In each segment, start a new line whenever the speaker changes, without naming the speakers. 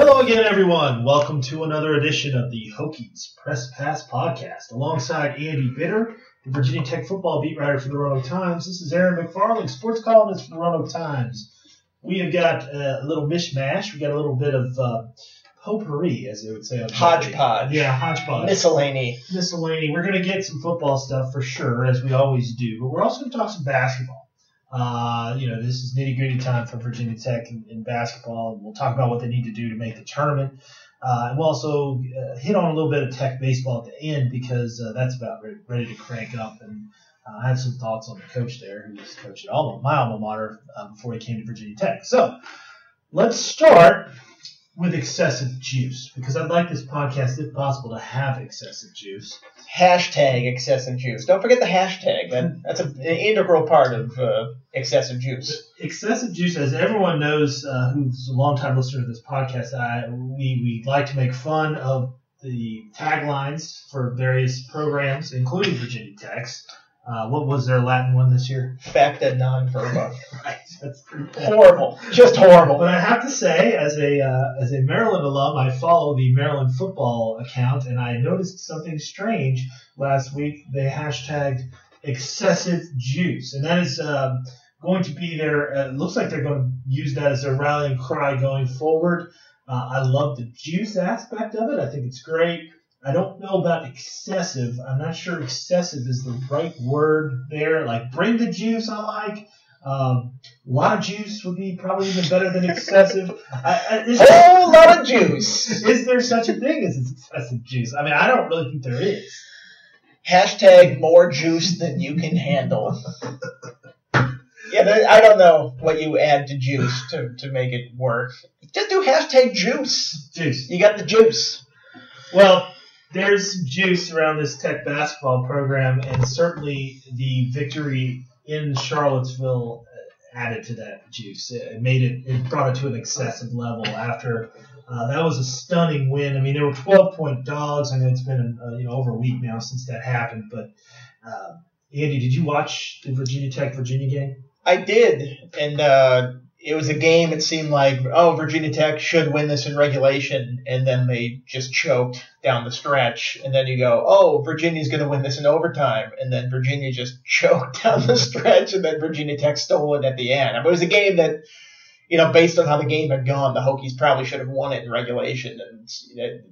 Hello again, everyone. Welcome to another edition of the Hokies Press Pass Podcast. Alongside Andy Bitter, the Virginia Tech football beat writer for the Roanoke Times. This is Aaron McFarling, sports columnist for the Roanoke Times. We have got a little mishmash. We got a little bit of uh, potpourri, as they would say. on
Hodgepodge.
Yeah, hodgepodge.
Miscellany.
miscellany. We're going to get some football stuff for sure, as we always do. But we're also going to talk some basketball. Uh, you know, this is nitty gritty time for Virginia Tech in, in basketball. We'll talk about what they need to do to make the tournament. Uh, and we'll also uh, hit on a little bit of Tech baseball at the end because uh, that's about ready, ready to crank up. And uh, I have some thoughts on the coach there who was coach at alma, my alma mater uh, before he came to Virginia Tech. So let's start with excessive juice because I'd like this podcast, if possible, to have excessive juice.
Hashtag excessive juice. Don't forget the hashtag. That, that's a, an integral part of uh, excessive juice.
excessive juice, as everyone knows, uh, who's a longtime listener to this podcast, I, we we like to make fun of the taglines for various programs, including Virginia Tech's. Uh, what was their Latin one this year?
Facta non verba.
Right, that's
horrible. Just horrible.
But I have to say, as a uh, as a Maryland alum, I follow the Maryland football account, and I noticed something strange last week. They hashtagged excessive juice, and that is um going to be their. Uh, it looks like they're going to use that as their rallying cry going forward. Uh, I love the juice aspect of it. I think it's great. I don't know about excessive. I'm not sure excessive is the right word there. Like bring the juice, I like. Um, a lot of juice would be probably even better than excessive. I, I,
Whole lot of juice.
is there such a thing as excessive juice? I mean, I don't really think there is.
Hashtag more juice than you can handle. Yeah, I don't know what you add to juice to, to make it work. Just do hashtag juice.
Juice.
You got the juice.
Well, there's juice around this Tech basketball program, and certainly the victory in Charlottesville added to that juice. It made it, it brought it to an excessive level after. Uh, that was a stunning win. I mean, they were 12 point dogs. I know it's been uh, you know over a week now since that happened, but uh, Andy, did you watch the Virginia Tech Virginia game?
I did, and uh, it was a game. It seemed like oh, Virginia Tech should win this in regulation, and then they just choked down the stretch. And then you go, oh, Virginia's going to win this in overtime, and then Virginia just choked down the stretch, and then Virginia Tech stole it at the end. It was a game that. You know, based on how the game had gone, the Hokies probably should have won it in regulation, and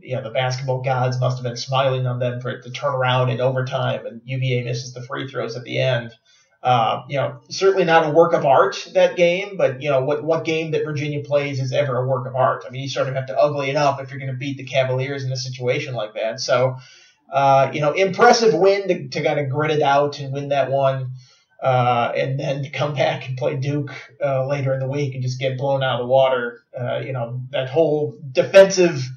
you know the basketball gods must have been smiling on them for it to turn around in overtime, and UVA misses the free throws at the end. Uh, you know, certainly not a work of art that game, but you know what what game that Virginia plays is ever a work of art. I mean, you sort of have to ugly it up if you're going to beat the Cavaliers in a situation like that. So, uh, you know, impressive win to, to kind of grit it out and win that one, uh, and then to come back and play Duke uh, later in the week and just get blown out of the water. Uh, you know, that whole defensive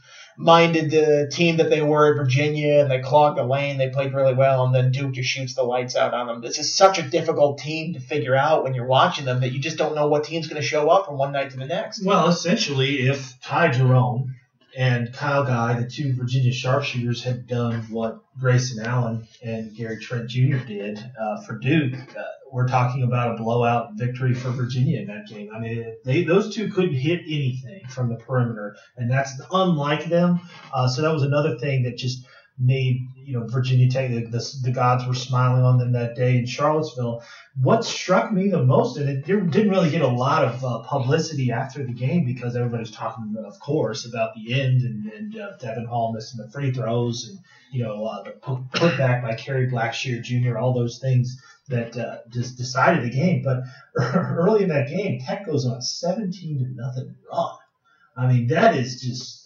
minded uh, team that they were at Virginia and they clogged the lane. They played really well, and then Duke just shoots the lights out on them. This is such a difficult team to figure out when you're watching them that you just don't know what team's going to show up from one night to the next.
Well, essentially, if Ty Jerome and Kyle Guy, the two Virginia sharpshooters, had done what Grayson Allen and Gary Trent Jr. did uh, for Duke, uh, we're talking about a blowout victory for Virginia in that game. I mean, they those two couldn't hit anything from the perimeter, and that's unlike them. Uh, so that was another thing that just made you know Virginia Tech the, the, the gods were smiling on them that day in Charlottesville. What struck me the most, and it didn't really get a lot of uh, publicity after the game because everybody's talking, of course, about the end and, and uh, Devin Hall missing the free throws and you know uh, the put, putback by Kerry Blackshear Jr. All those things that uh, just decided the game. But early in that game, Tech goes on a 17 to nothing run. I mean, that is just.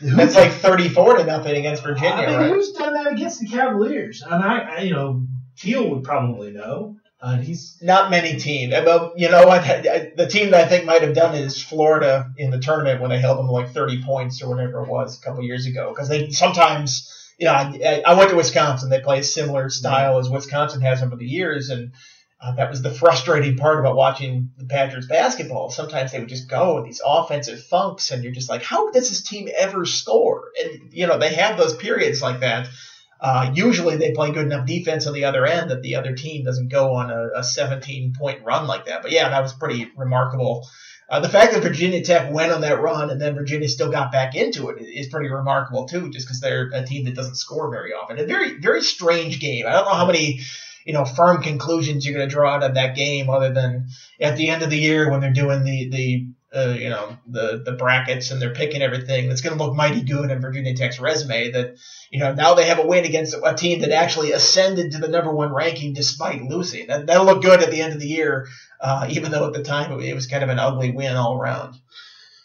That's like 34 to nothing against Virginia,
I mean,
right?
who's done that against the Cavaliers? And I, I you know, Teel would probably know. Uh, he's
Not many teams. Well, you know what? The team that I think might have done it is Florida in the tournament when they held them like 30 points or whatever it was a couple years ago. Because they sometimes, you know, I, I went to Wisconsin. They play a similar style as Wisconsin has over the years, and uh, that was the frustrating part about watching the Patriots basketball. Sometimes they would just go with these offensive funks, and you're just like, how does this team ever score? And you know, they have those periods like that. Uh, usually they play good enough defense on the other end that the other team doesn't go on a, a 17 point run like that. But yeah, that was pretty remarkable. Uh, the fact that Virginia Tech went on that run and then Virginia still got back into it is pretty remarkable too, just because they're a team that doesn't score very often. A very, very strange game. I don't know how many, you know, firm conclusions you're going to draw out of that game, other than at the end of the year when they're doing the the uh, you know the the brackets and they're picking everything that's going to look mighty good in Virginia Tech's resume. That you know now they have a win against a team that actually ascended to the number one ranking despite losing. That that'll look good at the end of the year, uh, even though at the time it was kind of an ugly win all around.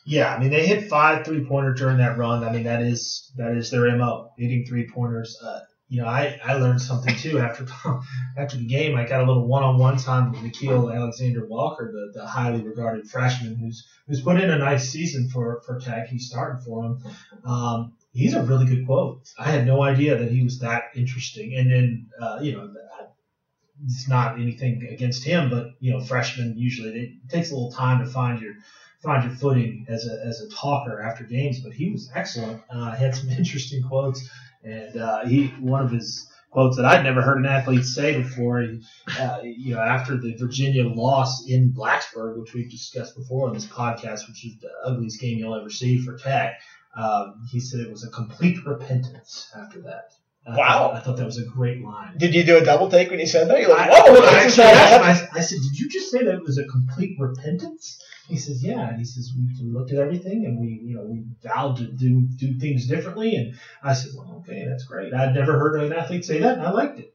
Yeah, I mean they hit five three pointers during that run. I mean that is that is their mo, hitting three pointers. Uh, you know, I, I learned something too after after the game. I got a little one-on-one time with Nickeil Alexander Walker, the, the highly regarded freshman who's who's put in a nice season for for Tech. He's starting for him. Um, he's a really good quote. I had no idea that he was that interesting. And then uh, you know, it's not anything against him, but you know, freshmen usually it takes a little time to find your find your footing as a as a talker after games. But he was excellent. Uh, had some interesting quotes. And uh, he, one of his quotes that I'd never heard an athlete say before, he, uh, you know, after the Virginia loss in Blacksburg, which we've discussed before on this podcast, which is the ugliest game you'll ever see for Tech, um, he said it was a complete repentance after that.
I wow.
Thought, I thought that was a great line.
Did you do a double take when you said that? You're like, whoa, I,
actually, I, I, said, did you just say that it was a complete repentance? He says, yeah. And he says, we, we looked at everything and we, you know, we vowed to do do things differently. And I said, well, okay, that's great. I'd never heard an athlete say that, and I liked it.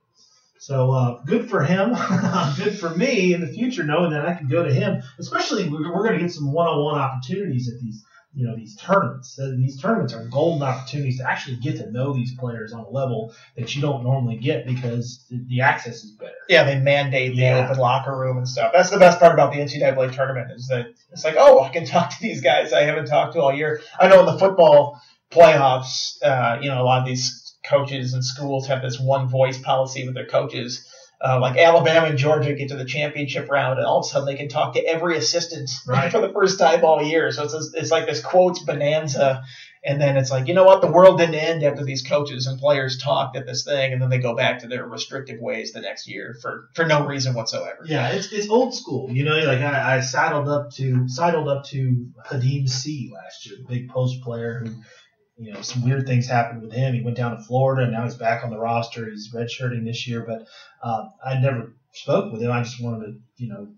So uh, good for him. good for me in the future, knowing that I can go to him. Especially, we're, we're going to get some one-on-one opportunities at these you know these tournaments. These tournaments are golden opportunities to actually get to know these players on a level that you don't normally get because the, access is better.
Yeah, they mandate the yeah. open locker room and stuff. That's the best part about the NCAA tournament is that it's like, oh, I can talk to these guys I haven't talked to all year. I know in the football playoffs, uh, you know, a lot of these coaches and schools have this one voice policy with their coaches uh, like Alabama and Georgia get to the championship round, and all of a sudden they can talk to every assistant right. for the first time all year. So it's it's like this quotes bonanza, and then it's like you know what, the world didn't end after these coaches and players talked at this thing, and then they go back to their restrictive ways the next year for for no reason whatsoever.
Yeah, it's it's old school. You know, like I, I sidled up to sidled up to Khadim Sy last year, the big post player who you know, some weird things happened with him. He went down to Florida, and now he's back on the roster. He's redshirting this year, but um, I never spoke with him. I just wanted to, you know,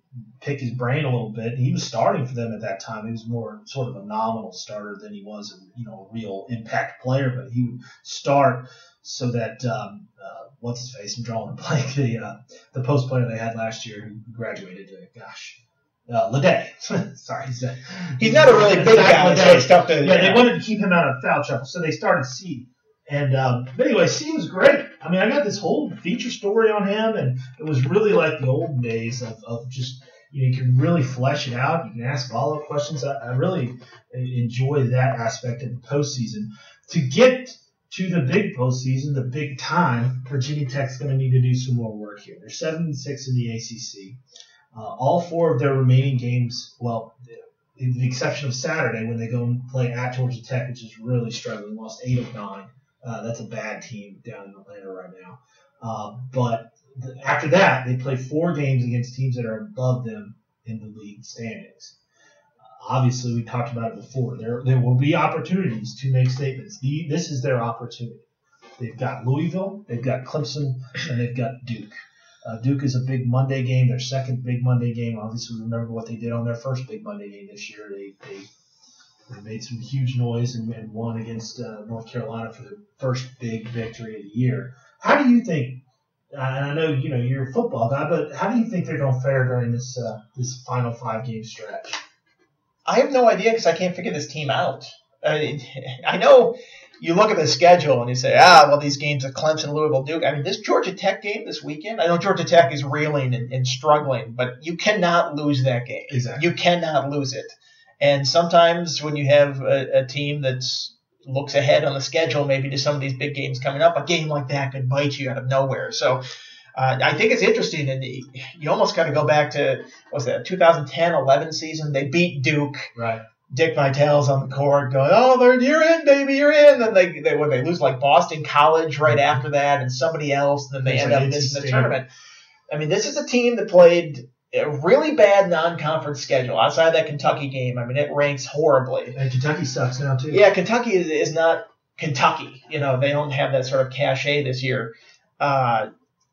pick his brain a little bit. He was starting for them at that time. He was more sort of a nominal starter than he was, a, you know, a real impact player. But he would start so that um, uh, what's his face? I'm drawing a blank. The uh, the post player they had last year who graduated. To, gosh, uh, LeDay. Sorry, he's, a,
he's not a really big guy. So it's tough to,
yeah, yeah, they wanted to keep him out of foul trouble, so they started Sy. And um, but anyway, Sy was great. I mean, I got this whole feature story on him, and it was really like the old days of, of just you know you can really flesh it out. You can ask follow up questions. I, I really enjoy that aspect of the postseason. To get to the big postseason, the big time, Virginia Tech's going to need to do some more work here. They're seven and six in the ACC. Uh, all four of their remaining games, well, the exception of Saturday when they go and play at Georgia Tech, which is really struggling, lost eight of nine. Uh, that's a bad team down in Atlanta right now. Uh, but th- after that, they play four games against teams that are above them in the league standings. Obviously, we talked about it before. There, there will be opportunities to make statements. The, this is their opportunity. They've got Louisville, they've got Clemson, and they've got Duke. Uh, Duke is a big Monday game, their second big Monday game. Obviously, remember what they did on their first big Monday game this year. They they, they made some huge noise and, and won against uh, North Carolina for the first big victory of the year. How do you think? Uh, and I know you know you're a football guy, but how do you think they're going to fare during this uh, this final five game stretch?
I have no idea because I can't figure this team out. I know you look at the schedule and you say, ah, well, these games are Clemson, Louisville, Duke. I mean, this Georgia Tech game this weekend, I know Georgia Tech is reeling and, and struggling, but you cannot lose that game.
Exactly.
You cannot lose it. And sometimes when you have a, a team that looks ahead on the schedule, maybe to some of these big games coming up, a game like that could bite you out of nowhere. So uh, I think it's interesting, and you almost got to go back to what was that 2010-11 season? They beat Duke.
Right
Dick Vitale's on the court going, "Oh, they're you're in, baby, you're in." And they they when they lose like Boston College right after that, and somebody else, and then they
It's
end up missing the tournament. I mean, this is a team that played a really bad non-conference schedule outside that Kentucky game. I mean, it ranks horribly.
And Kentucky sucks now too.
Yeah, Kentucky is, is not Kentucky. You know, they don't have that sort of cachet this year. Uh,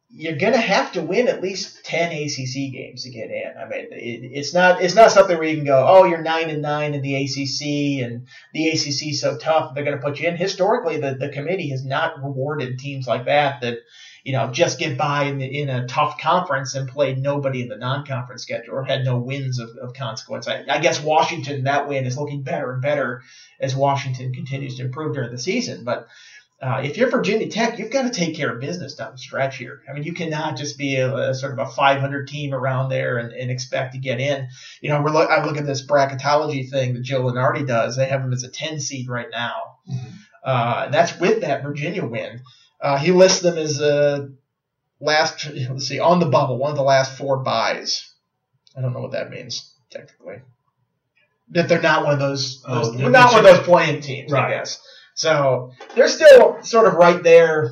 you're gonna have to win at least ten ACC games to get in. I mean, it, it's not it's not something where you can go, oh, you're nine and nine in the ACC, and the ACC is so tough they're gonna put you in. Historically, the the committee has not rewarded teams like that that you know just get by in, the, in a tough conference and play nobody in the non-conference schedule or had no wins of, of consequence. I, I guess Washington that win is looking better and better as Washington continues to improve during the season, but. Uh, if you're Virginia Tech, you've got to take care of business down the stretch here. I mean, you cannot just be a, a sort of a 500 team around there and, and expect to get in. You know, we're look, I look at this bracketology thing that Joe Lunardi does. They have them as a 10 seed right now.
Mhm.
Uh, that's with that Virginia win. Uh, he lists them as uh, last, let's see, on the bubble, one of the last four buys. I don't know what that means technically. That they're not one of those,
Oh,
those
they're
not one of those playing teams, I guess. So they're still sort of right there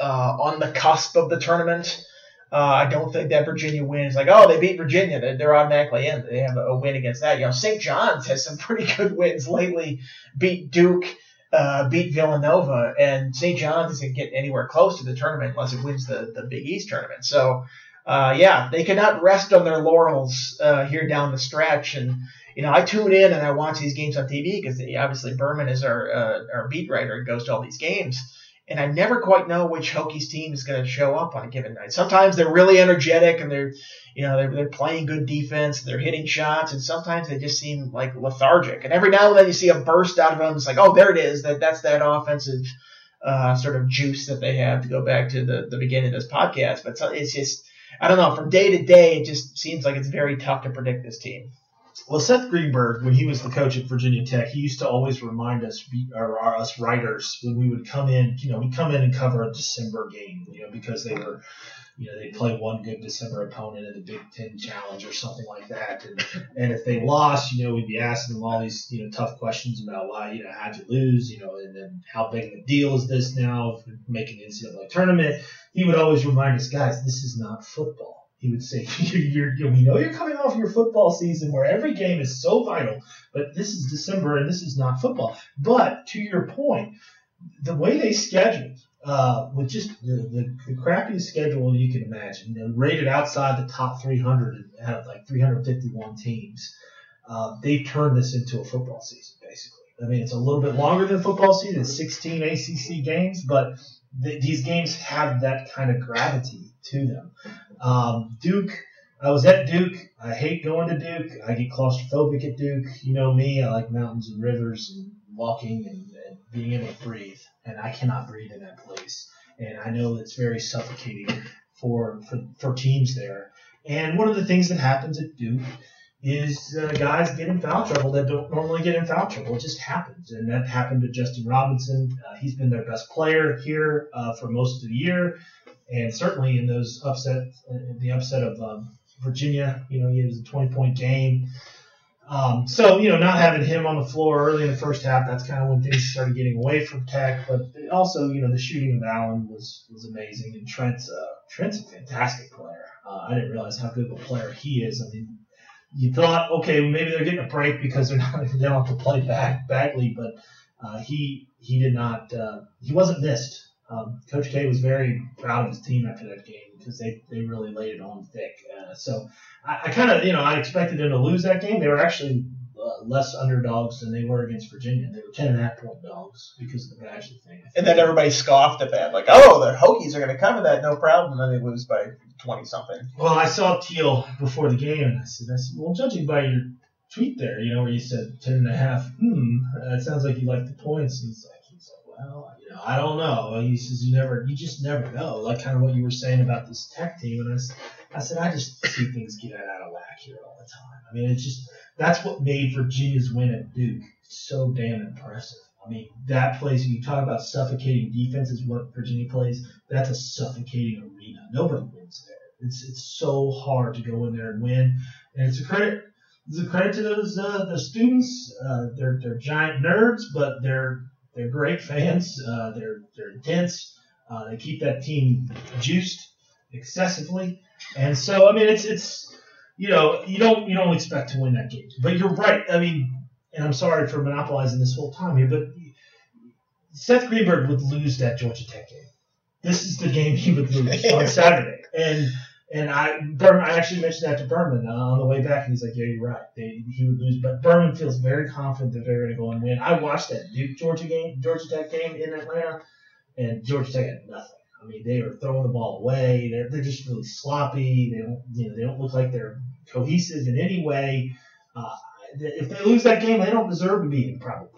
uh, on the cusp of the tournament. Uh, I don't think that Virginia win is like, oh, they beat Virginia. They're, they're automatically in. They have a, a win against that. You know, St. John's has some pretty good wins lately. Beat Duke, uh, beat Villanova, and St. John's doesn't get anywhere close to the tournament unless it wins the, the Big East tournament. So, uh, yeah, they cannot rest on their laurels uh, here down the stretch. And you know, I tune in and I watch these games on TV because obviously Berman is our uh, our beat writer and goes to all these games. And I never quite know which Hokies team is going to show up on a given night. Sometimes they're really energetic and they're, you know, they're, they're playing good defense, they're hitting shots, and sometimes they just seem like lethargic. And every now and then you see a burst out of them. It's like, oh, there it is. That that's that offensive uh, sort of juice that they have to go back to the, the beginning of this podcast. But it's just, I don't know, from day to day, it just seems like it's very tough to predict this team.
Well, Seth Greenberg, when he was the coach at Virginia Tech, he used to always remind us, or, or us writers, when we would come in, you know, we'd come in and cover a December game, you know, because they were, you know, they'd play one good December opponent in the Big Ten Challenge or something like that. And, and if they lost, you know, we'd be asking them all these, you know, tough questions about why, you know, how'd you lose, you know, and then how big of a deal is this now making the NCAA tournament. He would always remind us, guys, this is not football he would say, you're, you're, "We know you're coming off your football season where every game is so vital, but this is December and this is not football." But to your point, the way they scheduled, uh, with just the, the, the crappiest schedule you can imagine, and rated outside the top 300 out of like 351 teams, uh, they turned this into a football season basically. I mean, it's a little bit longer than football season, it's 16 ACC games, but th- these games have that kind of gravity to them. Um, Duke, I was at Duke. I hate going to Duke. I get claustrophobic at Duke. You know me. I like mountains and rivers and walking and, and being able to breathe. And I cannot breathe in that place. And I know it's very suffocating for, for, for teams there. And one of the things that happens at Duke is uh, guys get in foul trouble that don't normally get in foul trouble. It just happens, and that happened to Justin Robinson. Uh, he's been their best player here uh, for most of the year, and certainly in those upset, the upset of um, Virginia. You know, he was a 20 point game. Um, so you know, not having him on the floor early in the first half, that's kind of when things started getting away from Tech. But also, you know, the shooting of Allen was was amazing, and Trent's uh, Trent's a fantastic player. Uh, I didn't realize how good of a player he is. I mean, you thought, okay, maybe they're getting a break because they're not they don't have to play back Bagley, but uh, he he did not uh, he wasn't missed. Um, Coach K was very proud of his team after that game because they, they really laid it on thick. Uh, so I, I kind of you know I expected them to lose that game. They were actually uh, less underdogs than they were against Virginia. They were ten and a half point dogs because of the Badger thing.
And then everybody scoffed at that, like, oh, the Hokies are going to cover that, no problem. And then they lose by 20 something.
Well, I saw Teel before the game, and I said, I said, well, judging by your tweet there, you know, where you said ten and a half, hmm, it sounds like you like the points. And he's like, well, you know, I don't know. He says, you never, you just never know. Like kind of what you were saying about this tech team, and I, I said, I just see things get out of whack here all the time. I mean, it's just that's what made Virginia's win at Duke so damn impressive. I mean, that place, you talk about suffocating defense is what Virginia plays. That's a suffocating arena. Nobody wins there. It's it's so hard to go in there and win. And it's a credit it's a credit to those uh, the students. Uh, they're they're giant nerds, but they're they're great fans. Uh, they're they're intense. Uh, they keep that team juiced excessively, and so I mean it's it's you know you don't you don't expect to win that game, but you're right. I mean, and I'm sorry for monopolizing this whole time here, but Seth Greenberg would lose that Georgia Tech game. This is the game he would lose on Saturday, and and I Berman, I actually mentioned that to Berman uh, on the way back, he's like, "Yeah, you're right. They, he would lose." But Berman feels very confident that they're going to go and win. I watched that Duke Georgia game, Georgia Tech game in Atlanta, and Georgia Tech had nothing. I mean, they were throwing the ball away. They're they're just really sloppy. They don't you know they don't look like they're cohesive in any way. Uh, if they lose that game, they don't deserve to be in probably.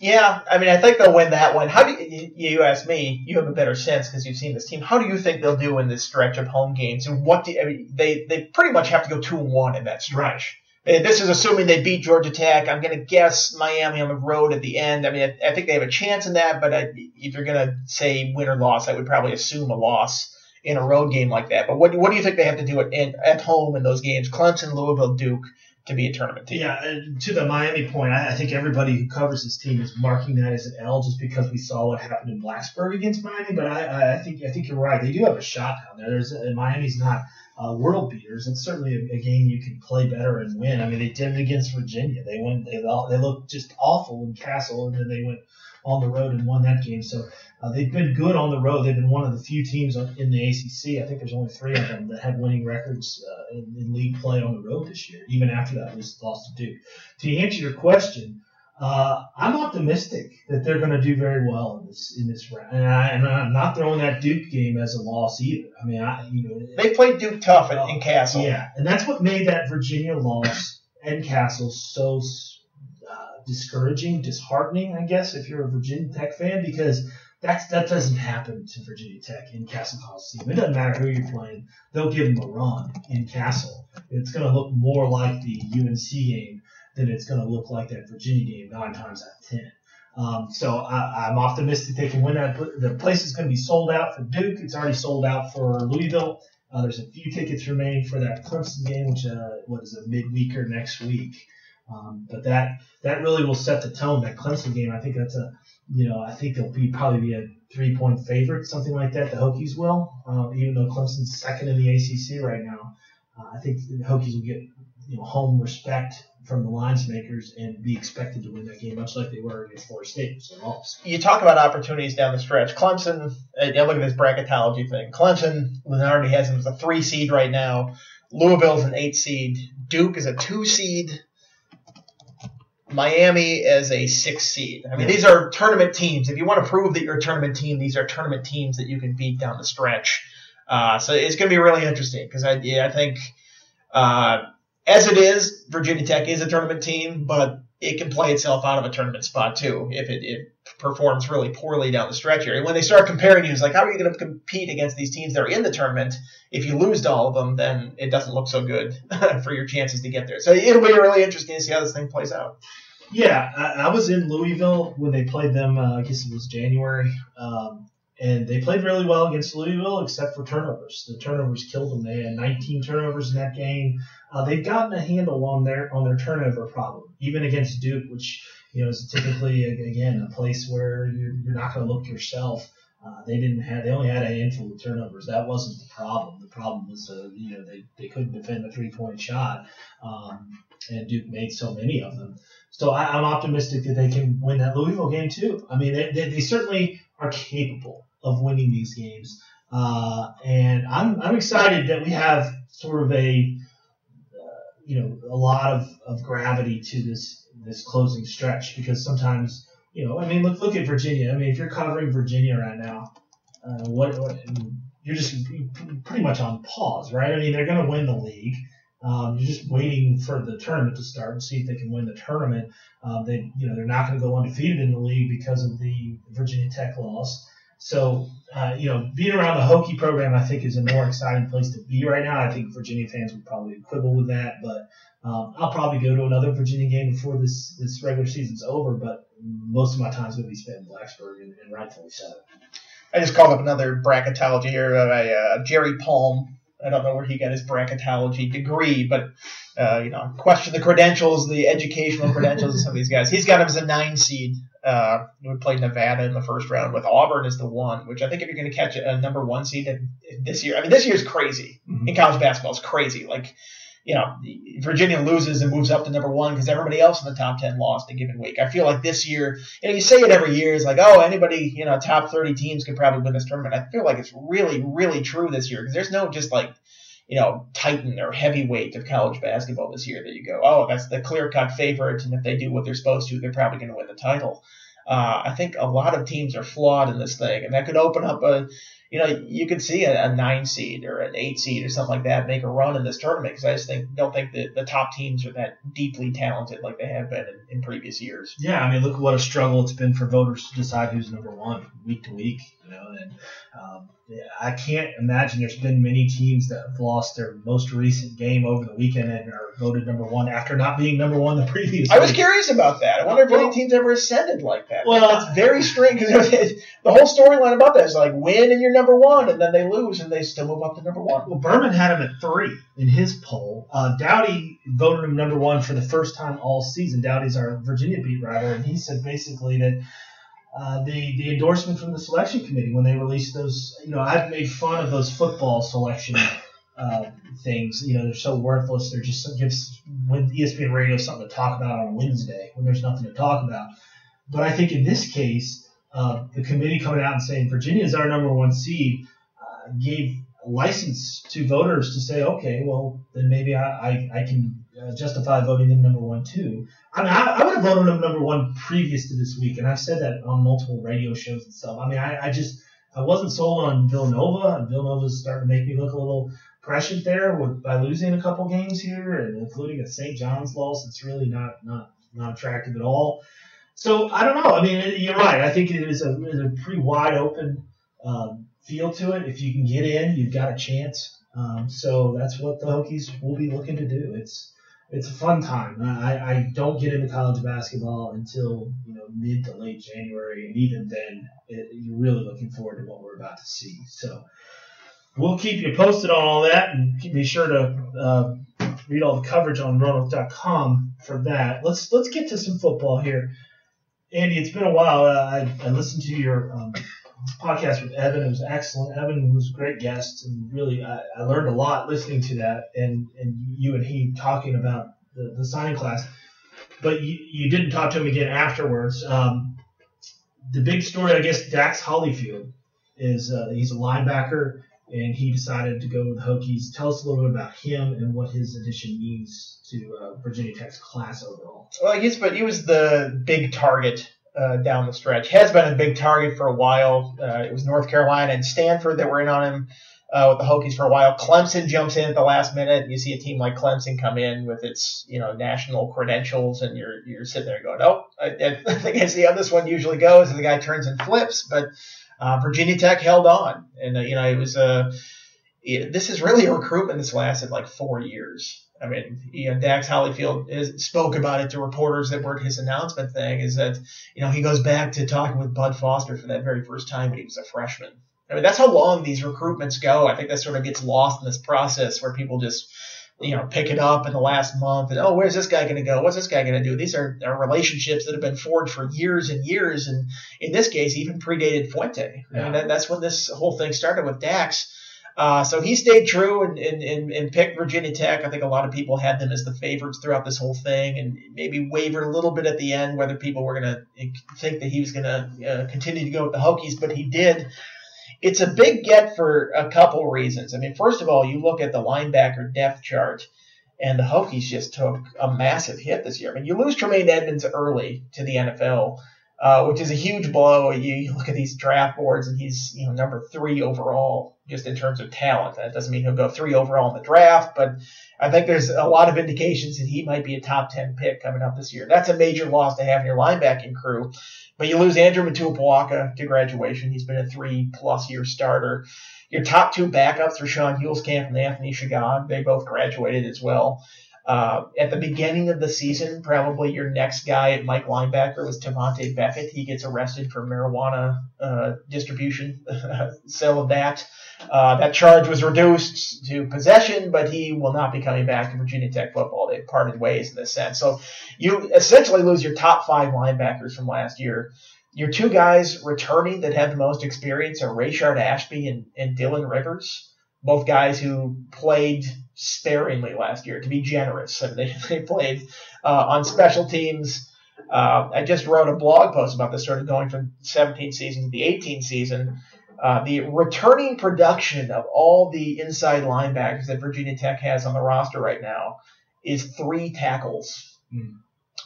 Yeah, I mean, I think they'll win that one. How do you, you ask me? You have a better sense because you've seen this team. How do you think they'll do in this stretch of home games? And what do I mean? They they pretty much have to go two and one in that stretch. And This is assuming they beat Georgia Tech. I'm going to guess Miami on the road at the end. I mean, I, I think they have a chance in that, but I, if you're going to say win or loss, I would probably assume a loss in a road game like that. But what what do you think they have to do at at home in those games? Clemson, Louisville, Duke to be a tournament team.
Yeah, to the Miami point, I, I think everybody who covers this team is marking that as an L just because we saw what happened in Blacksburg against Miami. But I, I, think I think you're right. They do have a shot down there. There's Miami's not uh, world beaters. It's certainly a, a, game you can play better and win. I mean, they did it against Virginia. They went. They they looked just awful in Cassell, and then they went on the road and won that game. So uh, they've been good on the road. They've been one of the few teams in the ACC. I think there's only three of them that have winning records uh, in, in, league play on the road this year. Even after that was lost to Duke. To answer your question, uh, I'm optimistic that they're going to do very well in this in this round, and, I, am not throwing that Duke game as a loss either. I mean, I you know
they played Duke tough in, in Cassell.
Yeah, and that's what made that Virginia loss and Cassell so discouraging, disheartening, I guess, if you're a Virginia Tech fan, because that's that doesn't happen to Virginia Tech in Cassell Coliseum. It doesn't matter who you're playing; they'll give them a run in Cassell. It's going to look more like the UNC game than it's going to look like that Virginia game nine times out of ten. Um, so I, am optimistic they can win that. The place is going to be sold out for Duke. It's already sold out for Louisville. Uh, there's a few tickets remaining for that Clemson game, which uh, what is a midweeker next week. Um, but that that really will set the tone. That Clemson game, I think that's a, you know, I think they'll be probably be a three point favorite, something like that. The Hokies will, uh, even though Clemson's second in the ACC right now. Uh, I think the Hokies will get you know home respect from the lines makers and be expected to win that game, much like they were against Florida State. So
you talk about opportunities down the stretch. Clemson, uh, yeah, look at this bracketology thing. Clemson, Lunardi has them as a three seed right now. Louisville's an eight seed. Duke is a two seed. Miami as a six seed. I mean, these are tournament teams. If you want to prove that you're a tournament team, these are tournament teams that you can beat down the stretch. Uh, so it's going to be really interesting because I, yeah, I think uh, as it is, Virginia Tech is a tournament team, but it can play itself out of a tournament spot too if it, it performs really poorly down the stretch here. And when they start comparing you, it's like, how are you going to compete against these teams that are in the tournament? If you lose to all of them, then it doesn't look so good for your chances to get there. So it'll be really interesting to see how this thing plays out.
Yeah, I, I was in Louisville when they played them. Uh, I guess it was January, um, and they played really well against Louisville, except for turnovers. The turnovers killed them. They had 19 turnovers in that game. Uh, they've gotten a handle on their on their turnover problem, even against Duke, which you know is typically again a place where you're, you're not going to look yourself. Uh, they didn't have they only had a handful of turnovers. That wasn't the problem. The problem was uh, you know they, they couldn't defend a three point shot, um, and Duke made so many of them. So I, am optimistic that they can win that Louisville game too. I mean they, they, they certainly are capable of winning these games, uh, and I'm I'm excited that we have sort of a you know a lot of, of gravity to this this closing stretch because sometimes you know I mean look look at Virginia. I mean if you're covering Virginia right now uh, what, what you're just pretty much on pause right? I mean they're going to win the league um, you're just waiting for the tournament to start and see if they can win the tournament uh, they you know they're not going to go undefeated in the league because of the Virginia Tech loss so, uh, you know, being around the Hokie program, I think, is a more exciting place to be right now. I think Virginia fans would probably quibble with that, but um, I'll probably go to another Virginia game before this this regular season's over. But most of my time is going to be spent in Blacksburg, and, and rightfully so.
I just called up another bracketology here by uh, Jerry Palm I don't know where he got his bracketology degree, but uh, you know, question the credentials, the educational credentials of some of these guys. He's got him as a nine seed. Uh, we played Nevada in the first round with Auburn as the one, which I think if you're going to catch a, number one seed this year, I mean, this year is crazy mm-hmm. in college basketball. It's crazy. Like, you know, Virginia loses and moves up to number one because everybody else in the top 10 lost a given week. I feel like this year, you know, you say it every year. It's like, oh, anybody, you know, top 30 teams could probably win this tournament. I feel like it's really, really true this year because there's no just like, you know, titan or heavyweight of college basketball this year that you go, oh, that's the clear cut favorite. And if they do what they're supposed to, they're probably going to win the title. Uh, I think a lot of teams are flawed in this thing, and that could open up a you know, you could see a, a, nine seed or an eight seed or something like that make a run in this tournament because I just think don't think that the top teams are that deeply talented like they have been in, in previous years.
Yeah, I mean, look at what a struggle it's been for voters to decide who's number one week to week. You know, and um, I can't imagine there's been many teams that have lost their most recent game over the weekend and are voted number one after not being number one the previous.
I was curious about that. I wonder if any teams ever ascended like that. Well, it's very strange because the whole storyline about that is like win and you're number one, and then they lose and they still move up to number one.
Well, Berman had him at three in his poll. Uh, Doughty voted him number one for the first time all season. Doughty's our Virginia beat writer, and he said basically that uh, the the endorsement from the selection committee when they released those. You know, I've made fun of those football selection uh, things. You know, they're so worthless. They're just gives when ESPN Radio something to talk about on Wednesday when there's nothing to talk about. But I think in this case, uh, the committee coming out and saying Virginia is our number one seed uh, gave license to voters to say, okay, well then maybe I, I, I can uh, justify voting them number one too. I mean, I, I would have voted them number one previous to this week, and I've said that on multiple radio shows and stuff. I mean, I, I just I wasn't sold on Villanova, and Villanova's starting to make me look a little prescient there with by losing a couple games here, and including a St. John's loss. It's really not not not attractive at all. So I don't know. I mean, you're right. I think it is a, a pretty wide open um, feel to it. If you can get in, you've got a chance. Um, so that's what the Hokies will be looking to do. It's it's a fun time. I, I don't get into college basketball until you know mid to late January, and even then, it, you're really looking forward to what we're about to see. So we'll keep you posted on all that, and be sure to uh, read all the coverage on Roanoke.com for that. Let's let's get to some football here, Andy. It's been a while. Uh, I, I listened to your um, podcast with Evan. It was excellent. Evan was a great guest, and really, I, I learned a lot listening to that, and and you and he talking about the, the signing class. But you, you didn't talk to him again afterwards. Um, the big story, I guess, Dax Hollifield is uh, he's a linebacker, and he decided to go with the Hokies. Tell us a little bit about him and what his addition means to uh, Virginia Tech's class overall.
Well, I guess, but he was the big target uh, down the stretch. Has been a big target for a while. Uh, it was North Carolina and Stanford that were in on him uh, with the Hokies for a while. Clemson jumps in at the last minute. You see a team like Clemson come in with its you know national credentials, and you're you're sitting there going, oh, I, I think I see how this one usually goes, and the guy turns and flips. But uh, Virginia Tech held on, and uh, you know it was a. Uh, this is really a recruitment that's lasted like four years. I mean, you know, Dax Hollifield is, spoke about it to reporters that were at his announcement thing. Is that you know he goes back to talking with Bud Foster for that very first time when he was a freshman. I mean, that's how long these recruitments go. I think that sort of gets lost in this process where people just you know pick it up in the last month and oh, where's this guy going to go? What's this guy going to do? These are, are relationships that have been forged for years and years, and in this case, even predated Fuente. Yeah. I mean, that, that's when this whole thing started with Dax uh, so he stayed true and, and, and, and, picked Virginia Tech. I think a lot of people had them as the favorites throughout this whole thing and maybe wavered a little bit at the end whether people were going to think that he was going to uh, continue to go with the Hokies, but he did. It's a big get for a couple reasons. I mean, first of all, you look at the linebacker depth chart, and the Hokies just took a massive hit this year. I mean, you lose Tremaine Edmunds early to the NFL. Uh, which is a huge blow. You, you, look at these draft boards, and he's you know number three overall, just in terms of talent. That doesn't mean he'll go three overall in the draft, but I think there's a lot of indications that he might be a top ten pick coming up this year. That's a major loss to have in your linebacking crew. But you lose Andrew Motuapuaka to graduation. He's been a three plus year starter. Your top two backups, Rashawn Huelskamp and Anthony Shegog, they both graduated as well. Uh, at the beginning of the season, probably your next guy at Mike linebacker was Tavante Beckett. He gets arrested for marijuana uh, distribution, sale of that. Uh, that charge was reduced to possession, but he will not be coming back to Virginia Tech football. They parted ways in this sense. So you essentially lose your top five linebackers from last year. Your two guys returning that have the most experience are Rayshard Ashby and, and Dylan Rivers, both guys who played sparingly last year, to be generous. I mean, they, they played uh, on special teams. Uh, I just wrote a blog post about this, sort of going from 17 season to the 18th season. Uh, the returning production of all the inside linebackers that Virginia Tech has on the roster right now is three tackles.
Hmm.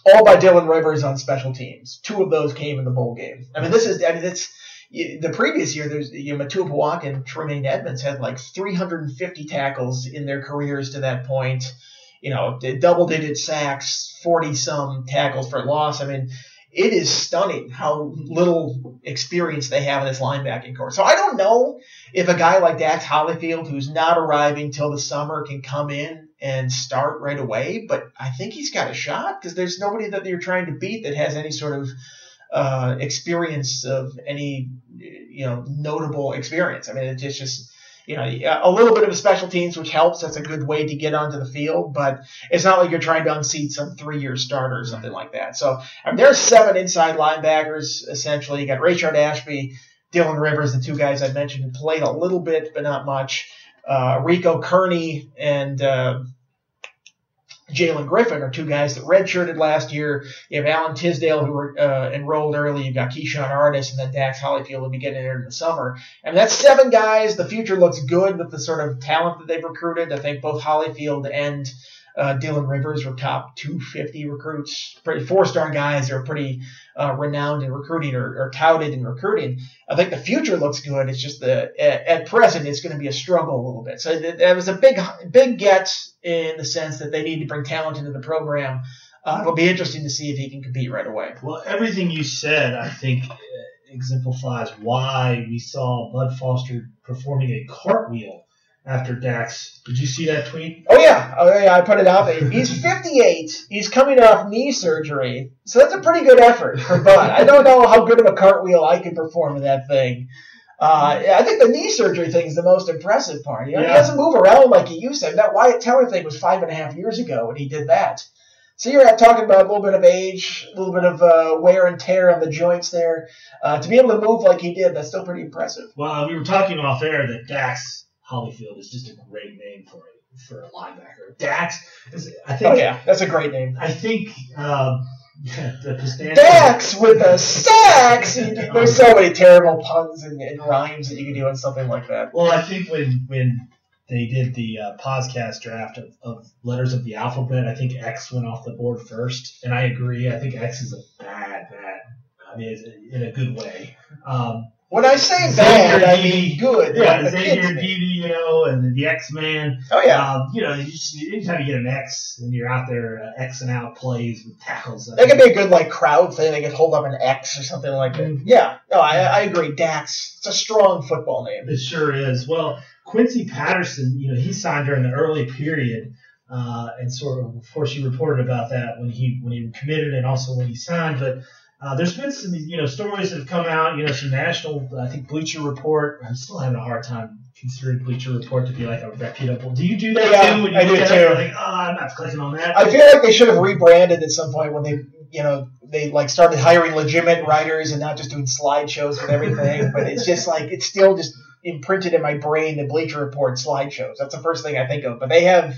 All by Dylan Rivers on special teams. Two of those came in the bowl game. I mean, this is, I mean, it's, the previous year, there's you know, and Tremaine Edmunds had like 350 tackles in their careers to that point. You know, double digit sacks, 40 some tackles for loss. I mean, it is stunning how little experience they have in this linebacking core. So I don't know if a guy like Dax Hollifield, who's not arriving till the summer, can come in and start right away. But I think he's got a shot because there's nobody that you're trying to beat that has any sort of uh, experience of any you know notable experience. I mean, it's just you know a little bit of a special teams, which helps. That's a good way to get onto the field, but it's not like you're trying to unseat some three-year starter or something like that. So I mean, there's seven inside linebackers essentially. You got Rayshard Ashby, Dylan Rivers, the two guys I mentioned, who played a little bit but not much. Uh, Rico Kearney and uh, Jalen Griffin are two guys that redshirted last year. You have Alan Tisdale who were uh, enrolled early. You've got Keyshawn Artis and then Dax Hollifield will be getting there in the summer. And that's seven guys. The future looks good with the sort of talent that they've recruited. I think both Hollifield and uh, Dylan Rivers were top 250 recruits, four-star guys are pretty uh, renowned in recruiting or, or, touted in recruiting. I think the future looks good. It's just the at, at present it's going to be a struggle a little bit. So that was a big big get in the sense that they need to bring talent into the program. Uh, it'll be interesting to see if he can compete right away.
Well, everything you said, I think, uh, exemplifies why we saw Bud Foster performing a cartwheel after Dax. Did you see that tweet?
Oh yeah, oh yeah, I put it out there. He's 58. He's coming off knee surgery, so that's a pretty good effort for Bud. I don't know how good of a cartwheel I can perform in that thing. Uh, I think the knee surgery thing is the most impressive part. You know, yeah. He doesn't move around like he used to. That Wyatt Teller thing was five and a half years ago when he did that. So you're talking about a little bit of age, a little bit of uh, wear and tear on the joints there. Uh, to be able to move like he did, that's still pretty impressive.
Well, we were talking off air that Dax Hollifield is just a great name for a, for a linebacker. Dax is, I think.
Oh yeah, that's a great name.
I think. Um, the.
Dax with the stacks. There's so many terrible puns and, and, rhymes that you can do on something like that.
Well, I think when when they did the uh, podcast draft of, of letters of the alphabet, I think X went off the board first, and I agree. I think X is a bad, bad. I mean, in a good way. Um,
when I say bad, I mean good.
Yeah, Xavier you know, and the X Man.
Oh yeah.
Um, you know, you just, anytime you get an X and you're out there uh, and out plays with tackles.
That could be a good like crowd thing. They could hold up an X or something like that. Mm-hmm. Yeah. No, I, I agree. Dax. It's a strong football name.
It sure is. Well, Quincy Patterson, you know, he signed during the early period. Uh, and sort of, of course, you reported about that when he when he committed and also when he signed. But uh, there's been some, you know, stories that have come out, you know, some national, I think Bleacher Report. I'm still having a hard time considering Bleacher Report to be like a reputable. Do you do that
yeah,
too? When
you I do too.
Like, oh, I'm not clicking on that.
I feel like they should have rebranded at some point when they, you know, they like started hiring legitimate writers and not just doing slideshows with everything. but it's just like it's still just imprinted in my brain the Bleacher Report slideshows. That's the first thing I think of. But they have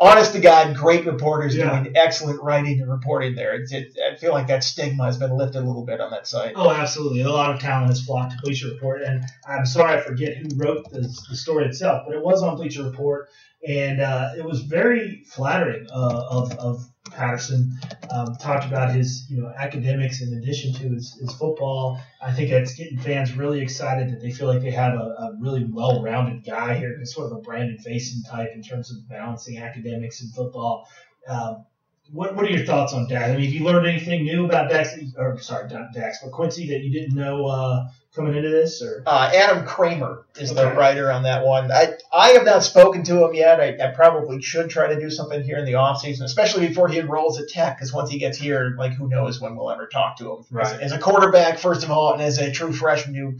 honest to God, great reporters yeah. doing excellent writing and reporting there. It, it, I feel like that stigma has been lifted a little bit on that site.
Oh, absolutely. A lot of talent has flocked to Bleacher Report, and I'm sorry I forget who wrote the, the story itself, but it was on Bleacher Report, and uh, it was very flattering uh, of, of Patterson. Um, talked about his you know academics in addition to his, his football. I think it's getting fans really excited that they feel like they have a, a really well-rounded guy here. Sort of a Brandon Facyson type in terms of balancing academics and football. Um, what, what are your thoughts on Dax? I mean, have you learned anything new about Dax, or sorry, not Dax, but Quincy that you didn't know uh, coming into this, or
Uh, Adam Kramer is the writer on that one. I, I have not spoken to him yet. I, I probably should try to do something here in the off season, especially before he enrolls at Tech, because once he gets here, like who knows when we'll ever talk to him.
Right.
As, as a quarterback, first of all, and as a true freshman who,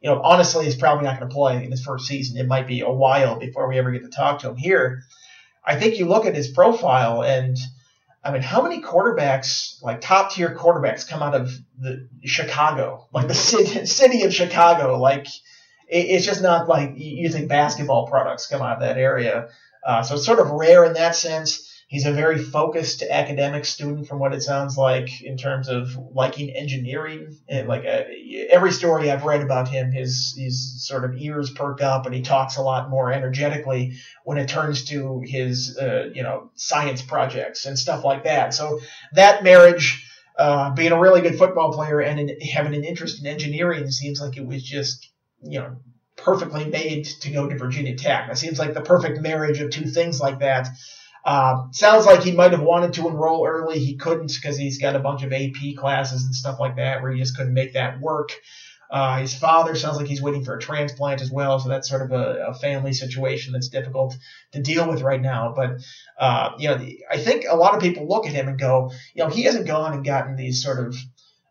you know, honestly is probably not going to play in his first season. It might be a while before we ever get to talk to him here. I think you look at his profile and. I mean, how many quarterbacks, like top tier quarterbacks, come out of the Chicago, like the city, of Chicago? Like, it, it's just not like you you think basketball products come out of that area. Uh, so it's sort of rare in that sense. He's a very focused academic student, from what it sounds like, in terms of liking engineering. And like uh, every story I've read about him, his his sort of ears perk up, and he talks a lot more energetically when it turns to his uh, you know science projects and stuff like that. So that marriage, uh, being a really good football player and in, having an interest in engineering, seems like it was just you know perfectly made to go to Virginia Tech. It seems like the perfect marriage of two things like that. Uh, sounds like he might have wanted to enroll early. He couldn't because he's got a bunch of AP classes and stuff like that where he just couldn't make that work. Uh, his father sounds like he's waiting for a transplant as well, so that's sort of a, a family situation that's difficult to deal with right now. But uh, you know, I think a lot of people look at him and go, you know, he hasn't gone and gotten these sort of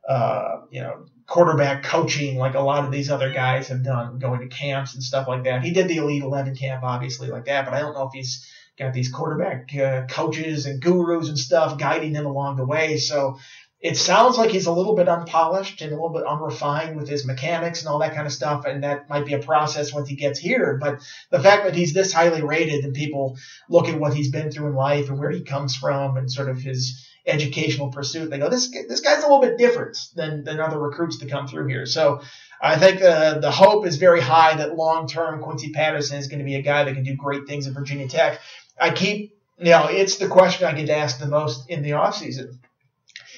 uh, you know quarterback coaching like a lot of these other guys have done, going to camps and stuff like that. He did the Elite Eleven camp, obviously, like that, but I don't know if he's got these quarterback uh, coaches and gurus and stuff guiding him along the way. So it sounds like he's a little bit unpolished and a little bit unrefined with his mechanics and all that kind of stuff. And that might be a process once he gets here. But the fact that he's this highly rated and people look at what he's been through in life and where he comes from and sort of his educational pursuit, they go, this this guy's a little bit different than than other recruits that come through here. So I think uh, the hope is very high that long term Quincy Patterson is going to be a guy that can do great things at Virginia Tech. I keep, you know, it's the question I get asked the most in the offseason.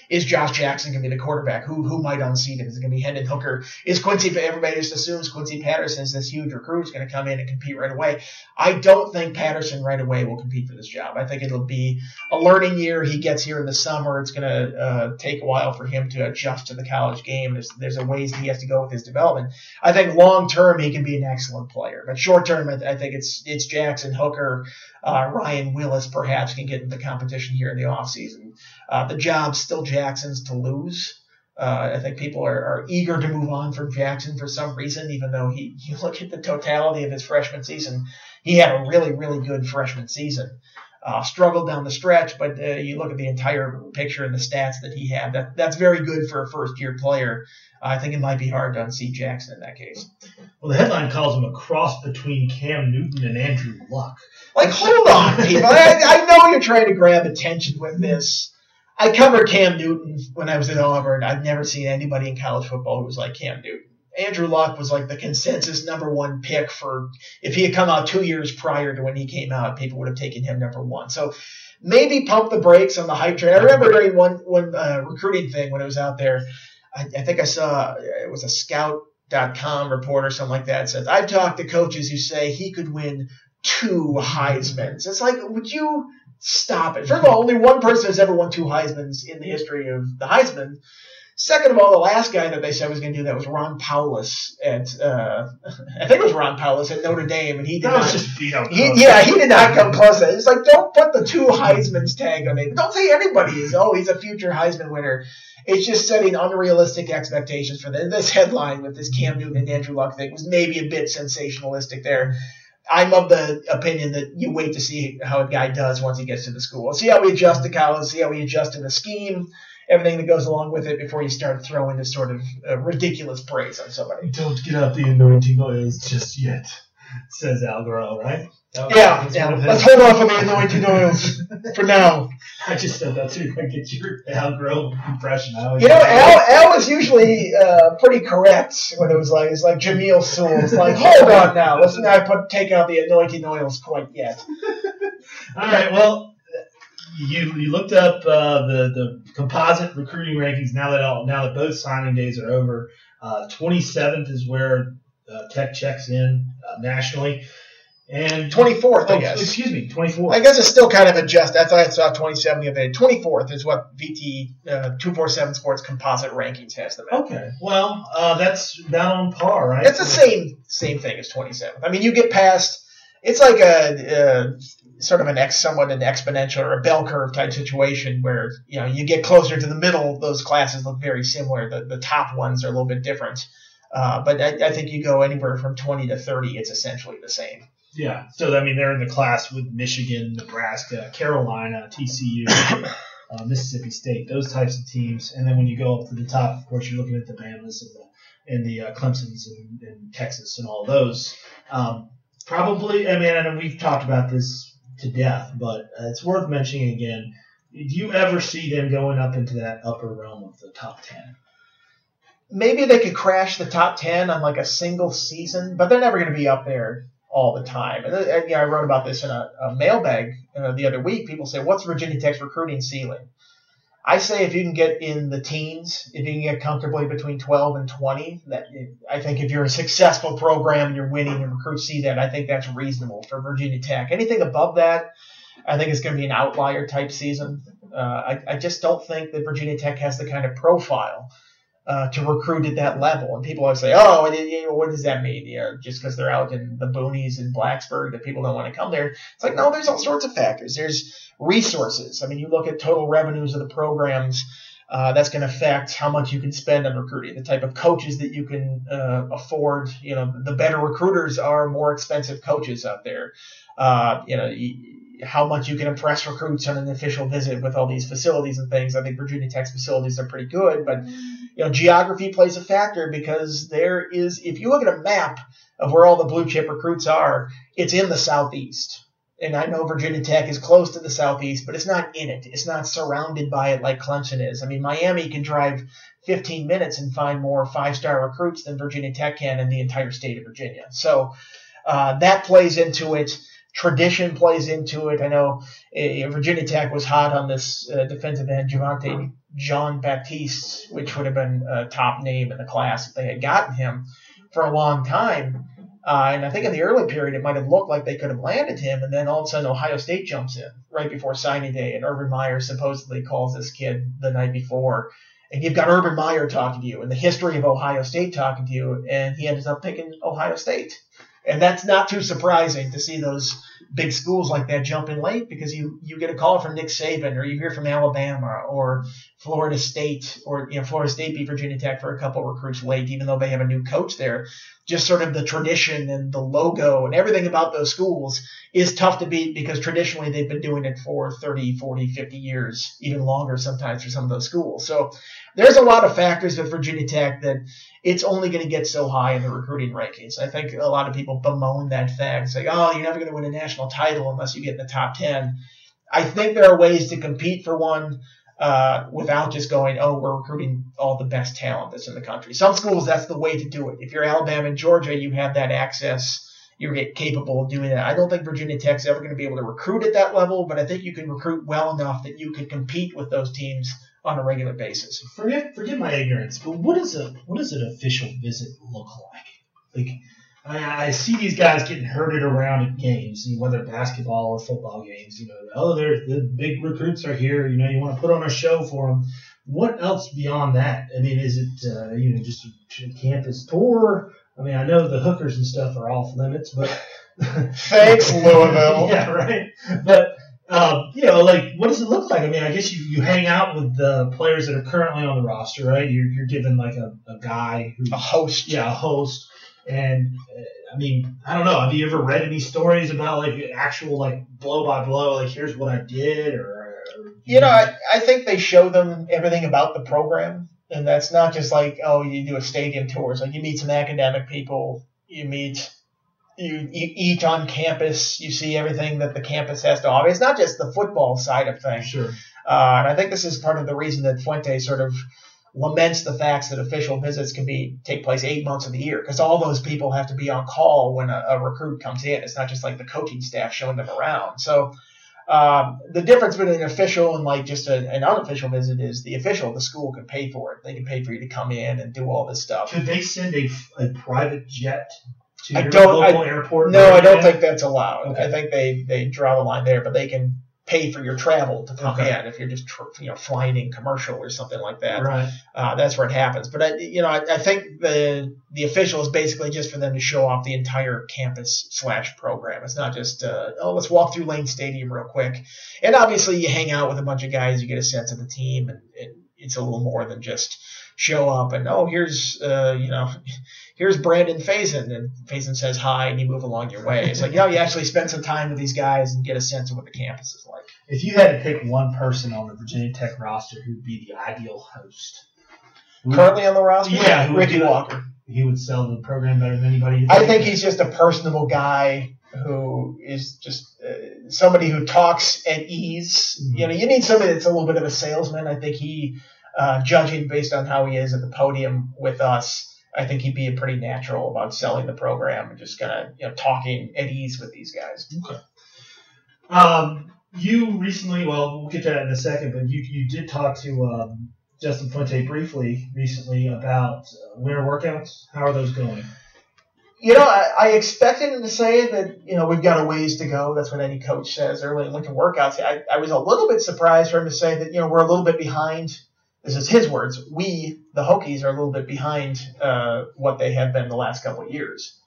Is Josh Jackson going to be the quarterback? Who who might unseat him? Is it going to be Hendon Hooker? Is Quincy? Everybody just assumes Quincy Patterson is this huge recruit is going to come in and compete right away. I don't think Patterson right away will compete for this job. I think it'll be a learning year. He gets here in the summer. It's going to uh, take a while for him to adjust to the college game. There's there's a ways he has to go with his development. I think long term he can be an excellent player, but short term I, I think it's it's Jackson Hooker. Uh, Ryan Willis perhaps can get into competition here in the offseason. Uh, the job's still Jackson's to lose. Uh, I think people are, are eager to move on from Jackson for some reason, even though he, you look at the totality of his freshman season, he had a really, really good freshman season. Uh, struggled down the stretch, but uh, you look at the entire picture and the stats that he had. That that's very good for a first year player. I think it might be hard to unseat Jackson in that case.
well, the headline calls him a cross between Cam Newton and Andrew Luck.
Like, hold on, people. I, I know you're trying to grab attention with this. I covered Cam Newton when I was at Auburn. I've never seen anybody in college football who was like Cam Newton. Andrew Luck was like the consensus number one pick for if he had come out two years prior to when he came out, people would have taken him number one. So maybe pump the brakes on the hype train. I remember during one one uh, recruiting thing when it was out there, I, I think I saw it was a scout.com report or something like that says I've talked to coaches who say he could win two Heisman's. It's like, would you stop it? First of all, only one person has ever won two Heisman's in the history of the Heisman. Second of all, the last guy that they said was going to do that was Ron Powlus at, uh, I think it was Ron Powlus at Notre Dame, and he did
That
not.
just Vito.
He, yeah, he did not come close. It's like don't put the two Heisman's tag on it. Don't say anybody is. Oh, he's a future Heisman winner. It's just setting unrealistic expectations for this. This headline with this Cam Newton and Andrew Luck thing was maybe a bit sensationalistic there. I'm of the opinion that you wait to see how a guy does once he gets to the school. See how we adjust to college. See how we adjust to the scheme. Everything that goes along with it before you start throwing this sort of uh, ridiculous praise on somebody.
Don't get out the anointing oils just yet, says Al Groh, right? That
Yeah, yeah.
one of his-
Let's hold off on the anointing oils for now.
I just said that too. I get your Al Groh impression. I always
You know, Al, Al was usually uh, pretty correct when it was like it's like Jameel Sewell. It's like, hold on now, let's not put take out the anointing oils quite yet.
All right. Well, you you looked up uh, the the composite recruiting rankings. Now that all now that both signing days are over, uh, 27th is where uh, Tech checks in uh, nationally. and
24th, I
oh,
guess.
excuse me, 24.
I guess it's still kind of adjusted. I thought I saw 27 the other day. 24th is what VT uh, 247 Sports composite rankings has them at.
Okay, well, uh, that's about on par, right?
It's the same same thing as 27th. I mean, you get past. It's like a, a sort of an ex, somewhat an exponential or a bell curve type situation where you know you get closer to the middle. Those classes look very similar. The the top ones are a little bit different. Uh, but I, I think you go anywhere from 20 to 30, it's essentially the same.
Yeah. So I mean, they're in the class with Michigan, Nebraska, Carolina, TCU, uh, Mississippi State, those types of teams. And then when you go up to the top, of course, you're looking at the Bama's and the and the uh, Clemson's and, and Texas and all those. Um, probably, I mean, know we've talked about this to death, but uh, it's worth mentioning again. Do you ever see them going up into that upper realm of the top ten?
Maybe they could crash the top 10 on like a single season, but they're never going to be up there all the time. And, uh, and you know, I wrote about this in a, a mailbag uh, the other week. People say, "What's Virginia Tech's recruiting ceiling?" I say if you can get in the teens, if you can get comfortably between 12 and 20, that I think if you're a successful program and you're winning and recruits see that, I think that's reasonable for Virginia Tech. Anything above that, I think it's going to be an outlier type season. Uh, I, I just don't think that Virginia Tech has the kind of profile uh, to recruit at that level. And people always say, "Oh, you what does that mean? You know, just because they're out in the boonies in Blacksburg, that people don't want to come there." It's like, no, there's all sorts of factors. There's resources. I mean, you look at total revenues of the programs. Uh, that's going to affect how much you can spend on recruiting, the type of coaches that you can uh, afford. You know, the better recruiters are more expensive coaches out there. Uh, you know, how much you can impress recruits on an official visit with all these facilities and things. I think Virginia Tech's facilities are pretty good, but you know, geography plays a factor because there is, if you look at a map of where all the blue chip recruits are, it's in the southeast. And I know Virginia Tech is close to the southeast, but it's not in it. It's not surrounded by it like Clemson is. I mean, Miami can drive 15 minutes and find more five star recruits than Virginia Tech can in the entire state of Virginia. So uh, that plays into it tradition plays into it. I know uh, Virginia Tech was hot on this uh, defensive end, Javontae Jean Baptiste, which would have been a top name in the class if they had gotten him for a long time. Uh, and I think in the early period, it might have looked like they could have landed him, and then all of a sudden Ohio State jumps in right before signing day, and Urban Meyer supposedly calls this kid the night before, and you've got Urban Meyer talking to you, and the history of Ohio State talking to you, and he ends up picking Ohio State. And that's not too surprising to see those big schools like that jump in late because you, you get a call from Nick Saban or you hear from Alabama or Florida State or you know Florida State beat Virginia Tech for a couple recruits late, even though they have a new coach there. Just sort of the tradition and the logo and everything about those schools is tough to beat because traditionally they've been doing it for 30, 40, 50 years, even longer sometimes for some of those schools. So there's a lot of factors with Virginia Tech that it's only going to get so high in the recruiting rankings. I think a lot of people bemoan that fact, say, "Oh, you're never going to win a national title unless you get in the top 10." I think there are ways to compete for one uh, without just going, "Oh, we're recruiting all the best talent that's in the country." Some schools, that's the way to do it. If you're Alabama and Georgia, you have that access. You're capable of doing that. I don't think Virginia Tech's ever going to be able to recruit at that level, but I think you can recruit well enough that you can compete with those teams on a regular basis.
Forget forget my ignorance, but what does a what does an official visit look like? Like I, I see these guys getting herded around at games, whether basketball or football games. You know, oh, they're the big recruits are here. You know, you want to put on a show for them. What else beyond that? I mean, is it uh, you know just a campus tour? I mean, I know the hookers and stuff are off limits, but
thanks Louisville.
yeah, right. But um, you know, like what does it look like? I mean, I guess you, you hang out with the players that are currently on the roster, right? You're, you're given like a, a guy who
a host,
yeah, a host. And uh, I mean, I don't know. Have you ever read any stories about like actual like blow by blow, like here's what I did, or, or
you know, I, I think they show them everything about the program, and that's not just like oh, you do a stadium tour. It's like you meet some academic people, you meet you, you eat on campus. You see everything that the campus has to offer. It's not just the football side of things.
Sure.
Uh, and I think this is part of the reason that Fuente sort of laments the facts that official visits can be take place eight months of the year because all those people have to be on call when a, a, recruit comes in. It's not just like the coaching staff showing them around. So um, the difference between an official and like just a, an unofficial visit is the official, the school can pay for it. They can pay for you to come in and do all this stuff.
Could they send a, a private jet to
I
your
don't-
local airport?
No, I don't think that's allowed.
Okay.
I think they, they draw the line there, but they can pay for your travel to come
Okay.
in if you're just tr- you know flying in commercial or something like that.
Right.
Uh, that's where it happens. But I, you know, I, I think the the official is basically just for them to show off the entire campus slash program. It's not just uh, oh let's walk through Lane Stadium real quick. And obviously you hang out with a bunch of guys, you get a sense of the team, and, and it's a little more than just show up and oh here's uh, you know here's Brandon Facyson and Facyson says hi and you move along your way. It's like you know you actually spend some time with these guys and get a sense of what the campus is like.
If you had to pick one person on the Virginia Tech roster who'd be the ideal host,
Currently on the roster,
Yeah,
Ricky? Walker.
he would sell the program better than anybody.
I think he's just a personable guy who is just uh, somebody who talks at ease.
Mhm.
You know, you need somebody that's a little bit of a salesman. I think he, uh, judging based on how he is at the podium with us, I think he'd be pretty natural about selling the program and just kind of you know talking at ease with these guys.
Um, you recently, well, we'll get to that in a second, but you you did talk to um, Justin Fuente briefly recently about uh, winter workouts. How are those going?
You know, I, I expected him to say that, you know, we've got a ways to go. That's what any coach says early in winter workouts. I, I was a little bit surprised for him to say that, you know, we're a little bit behind. This is his words. We, the Hokies, are a little bit behind uh, what they have been the last couple of years.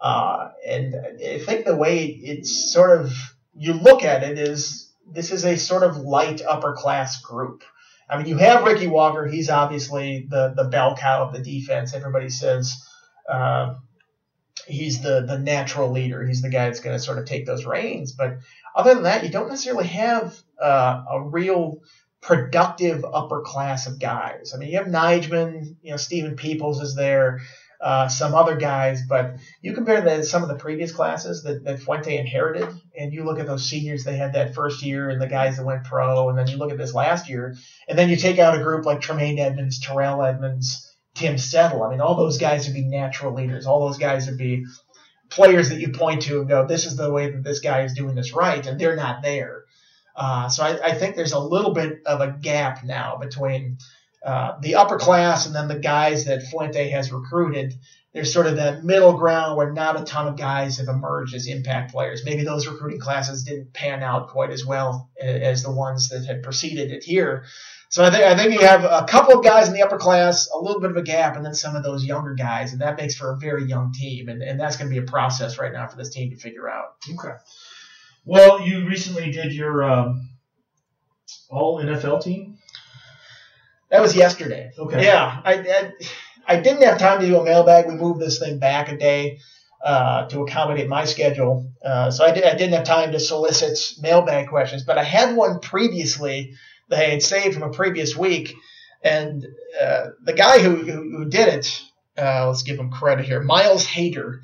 Uh, and I think the way it's sort of, you look at it is this is a sort of light upper class group. I mean, you have Ricky Walker. He's obviously the, the bell cow of the defense. Everybody says, uh, he's the the natural leader. He's the guy that's going to sort of take those reins. But other than that, you don't necessarily have uh, a real productive upper class of guys. I mean, you have Nigel, you know, Stephen Peoples is there, uh, some other guys, but you compare that to some of the previous classes that, that Fuente inherited, and you look at those seniors they had that first year and the guys that went pro, and then you look at this last year, and then you take out a group like Tremaine Edmunds, Terrell Edmunds, Tim Settle. I mean, all those guys would be natural leaders. All those guys would be players that you point to and go, this is the way that this guy is doing this right, and they're not there. Uh, so I, I think there's a little bit of a gap now between uh, the upper class and then the guys that Fuente has recruited. There's sort of that middle ground where not a ton of guys have emerged as impact players. Maybe those recruiting classes didn't pan out quite as well as the ones that had preceded it here. So I think I think you have a couple of guys in the upper class, a little bit of a gap, and then some of those younger guys, and that makes for a very young team, and, and that's going to be a process right now for this team to figure out.
Okay. Well, you recently did your um, all NFL team.
That was yesterday.
Okay.
Yeah, I, I, I didn't have time to do a mailbag. We moved this thing back a day uh, to accommodate my schedule, uh, so I, did, I didn't have time to solicit mailbag questions. But I had one previously that I had saved from a previous week, and uh, the guy who, who, who did it, uh, let's give him credit here, Miles Hader,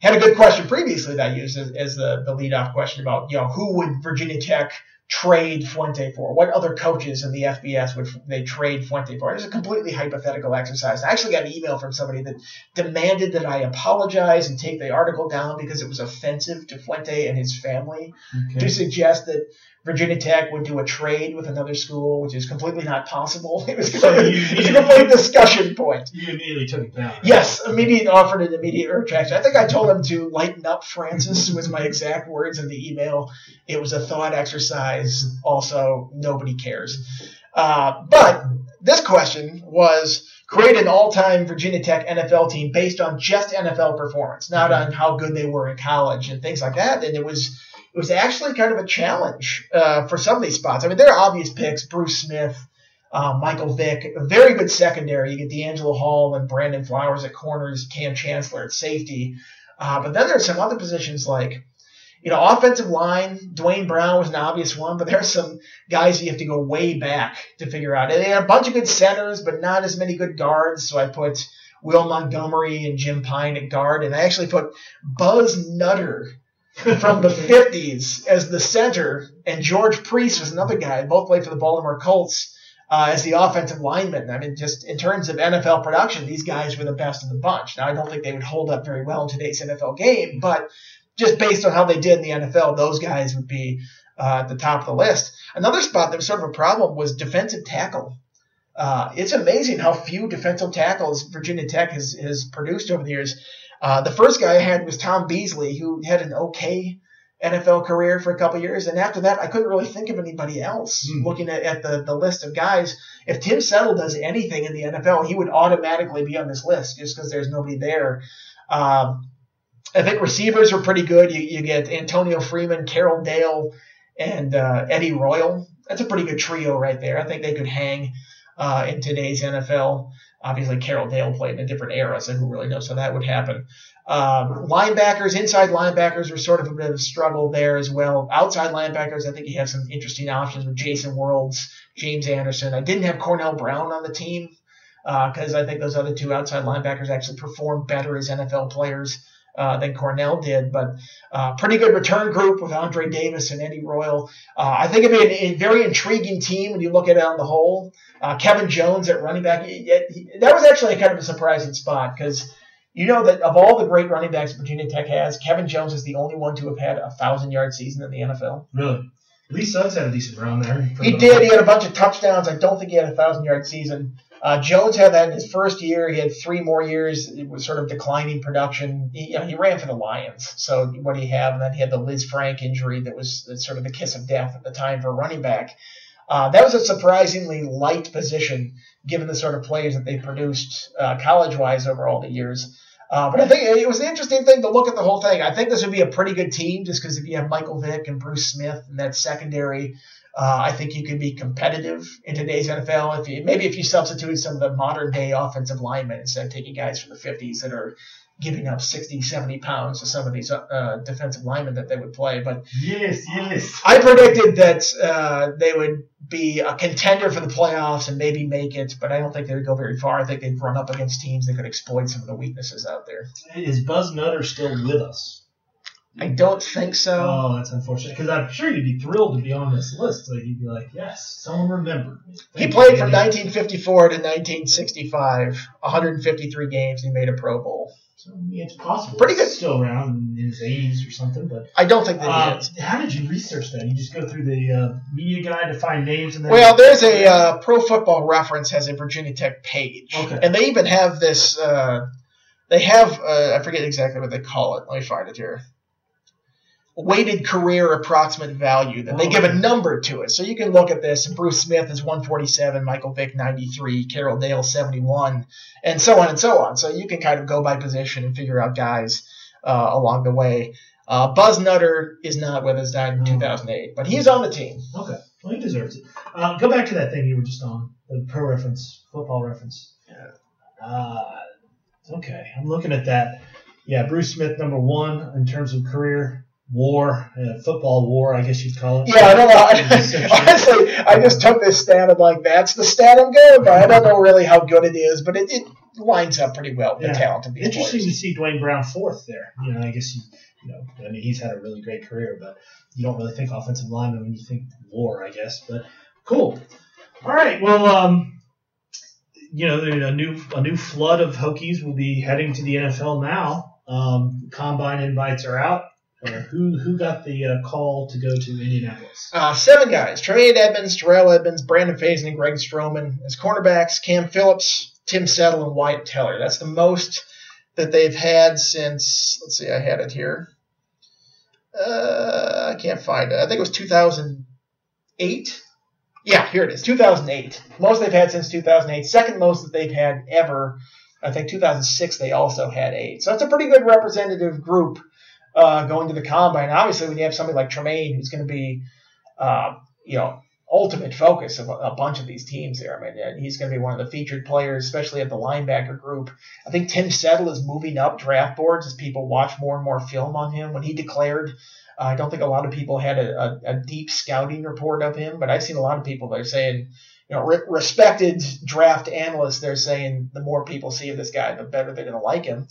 had a good question previously that I used as, as the, the leadoff question about, you know, who would Virginia Tech trade Fuente for? What other coaches in the FBS would they trade Fuente for? It was a completely hypothetical exercise. I actually got an email from somebody that demanded that I apologize and take the article down because it was offensive to Fuente and his family to suggest that Virginia Tech would do a trade with another school, which is completely not possible. It was,
So you-
it was a complete discussion point.
You immediately took it down. right?
Yes, immediate offered an immediate retraction. I think I told him to lighten up, Francis, was my exact words in the email. It was a thought exercise. Also, nobody cares. Uh, but this question was create an all-time Virginia Tech NFL team based on just NFL performance, not on how good they were in college and things like that. And it was was actually kind of a challenge uh, for some of these spots. I mean, there are obvious picks: Bruce Smith, uh, Michael Vick, a very good secondary. You get DeAngelo Hall and Brandon Flowers at corners, Kam Chancellor at safety. Uh, but then there's some other positions like, you know, offensive line. Duane Brown was an obvious one, but there's some guys you have to go way back to figure out. And they had a bunch of good centers, but not as many good guards. So I put Will Montgomery and Jim Pyne at guard, and I actually put Buzz Nutter from the 50s as the center, and George Preas was another guy. Both played for the Baltimore Colts uh, as the offensive lineman. I mean, just in terms of NFL production, these guys were the best of the bunch. Now, I don't think they would hold up very well in today's NFL game, but just based on how they did in the NFL, those guys would be uh, at the top of the list. Another spot that was sort of a problem was defensive tackle. Uh, it's amazing how few defensive tackles Virginia Tech has, has produced over the years. Uh, the first guy I had was Tom Beasley, who had an okay NFL career for a couple years, and after that, I couldn't really think of anybody else.
Hmm.
Looking at, at the, the list of guys, if Tim Settle does anything in the NFL, he would automatically be on this list just because there's nobody there. Um, I think receivers are pretty good. You, you get Antonio Freeman, Carroll Dale, and uh, Eddie Royal. That's a pretty good trio right there. I think they could hang uh, in today's NFL. Obviously, Carroll Dale played in a different era, so who really knows how that would happen. Um, linebackers, inside linebackers are sort of a bit of a struggle there as well. Outside linebackers, I think you have some interesting options with Jason Worilds, James Anderson. I didn't have Cornell Brown on the team because I think those other two outside linebackers actually performed better as NFL players uh, than Cornell did. But uh, pretty good return group with Andre Davis and Eddie Royal. Uh, I think it'd be a, a very intriguing team when you look at it on the whole. Uh, Kevin Jones at running back, he- he- that was actually kind of a surprising spot because you know that of all the great running backs Virginia Tech has, Kevin Jones is the only one to have had a thousand yard season in the NFL.
Really? Lee Suggs had a decent run there.
He did. He had a bunch of touchdowns. I don't think he had a thousand yard season. Uh, Jones had that in his first year. He had three more years. It was sort of declining production. He, you know, he ran for the Lions. So what do you have? And then he had the Lisfranc injury that was sort of the kiss of death at the time for a running back. Uh, that was a surprisingly light position given the sort of players that they produced uh, college wise over all the years. Uh, but I think it was an interesting thing to look at the whole thing. I think this would be a pretty good team just because if you have Michael Vick and Bruce Smith and that secondary, uh, I think you could be competitive in today's NFL. If you maybe if you substitute some of the modern day offensive linemen instead of taking guys from the 50s that are giving up 60, 70 pounds to some of these uh, defensive linemen that they would play. But
Yes, yes.
I predicted that uh, they would be a contender for the playoffs and maybe make it, but I don't think they would go very far. I think they'd run up against teams that could exploit some of the weaknesses out there.
Is Buzz Nutter still with us?
I don't think so.
Oh, that's unfortunate. Because I'm sure you'd be thrilled to be on this list. Like you'd be like, yes, someone remembered me.
He played from 1954 to 1965, 153 games. He made a Pro Bowl.
So, mean, it's possible.
Pretty good.
Still around in his 80s or something. But
I don't think that he
uh,
is.
how did you research that? You just go through the uh, media guide to find names and then.
Well, there's a uh, Pro Football Reference has a Virginia Tech page,
Okay.
and they even have this. Uh, they have uh, I forget exactly what they call it. Let me find it here. Weighted career approximate value. That they give a number to it, so you can look at this. And Bruce Smith is 147, Michael Vick 93, Carroll Dale 71, and so on and so on. So you can kind of go by position and figure out guys uh, along the way. Uh, Buzz Nutter is not with us, died in
Oh.
2008, but he's on the team.
Okay. Well, he deserves it. Uh, go back to that thing you were just on, the pro reference, football reference.
Yeah.
Uh, okay, I'm looking at that. Yeah, Bruce Smith, number one in terms of career war, uh, football war, I guess you'd call it.
Yeah, I don't know. Honestly, I just took this stat and like that's the stat I'm going by. I don't know really how good it is, but it, it lines up pretty well with
Yeah.
the talent of these
Interesting to see Duane Brown fourth there. You know, I guess you, you know, I mean, he's had a really great career, but you don't really think offensive lineman when you think war, I guess. But cool. All right. Well, um, you know, a new a new flood of Hokies will be heading to the NFL now. Um, combine invites are out. Uh, who who got the uh, call to go to Indianapolis?
Uh, seven guys: Tremaine Edmunds, Terrell Edmunds, Brandon Facyson, and Greg Stroman as cornerbacks. Cam Phillips, Tim Settle, and Wyatt Teller. That's the most that they've had since. Let's see, I had it here. Uh, I can't find it. I think it was 2008. Yeah, here it is. 2008. Most they've had since 2008. Second most that they've had ever. I think 2006 they also had eight. So it's a pretty good representative group uh, going to the combine. Obviously, when you have somebody like Tremaine, who's going to be, uh, you know, ultimate focus of a, a bunch of these teams there. I mean, he's going to be one of the featured players, especially at the linebacker group. I think Tim Settle is moving up draft boards as people watch more and more film on him. When he declared, uh, I don't think a lot of people had a, a, a deep scouting report of him, but I've seen a lot of people that are saying, you know, re- respected draft analysts, they're saying the more people see of this guy, the better they're going to like him.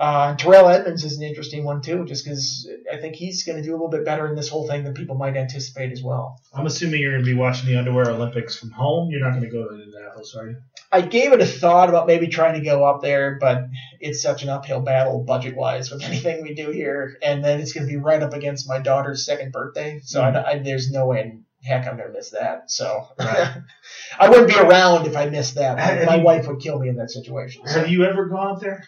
Uh, Terrell Edmunds is an interesting one too, just because I think he's going to do a little bit better in this whole thing than people might anticipate as well.
I'm assuming you're going to be watching the Underwear Olympics from home. You're not going to go to Indianapolis, are you?
I gave it a thought about maybe trying to go up there, but it's such an uphill battle budget wise with anything we do here, and then it's going to be right up against my daughter's second birthday, so I, I, there's no way in heck I'm going to miss that. So
Right.
I wouldn't be around if I missed that.
Have
my
you-
wife would kill me in that situation. So.
Have you ever gone up there?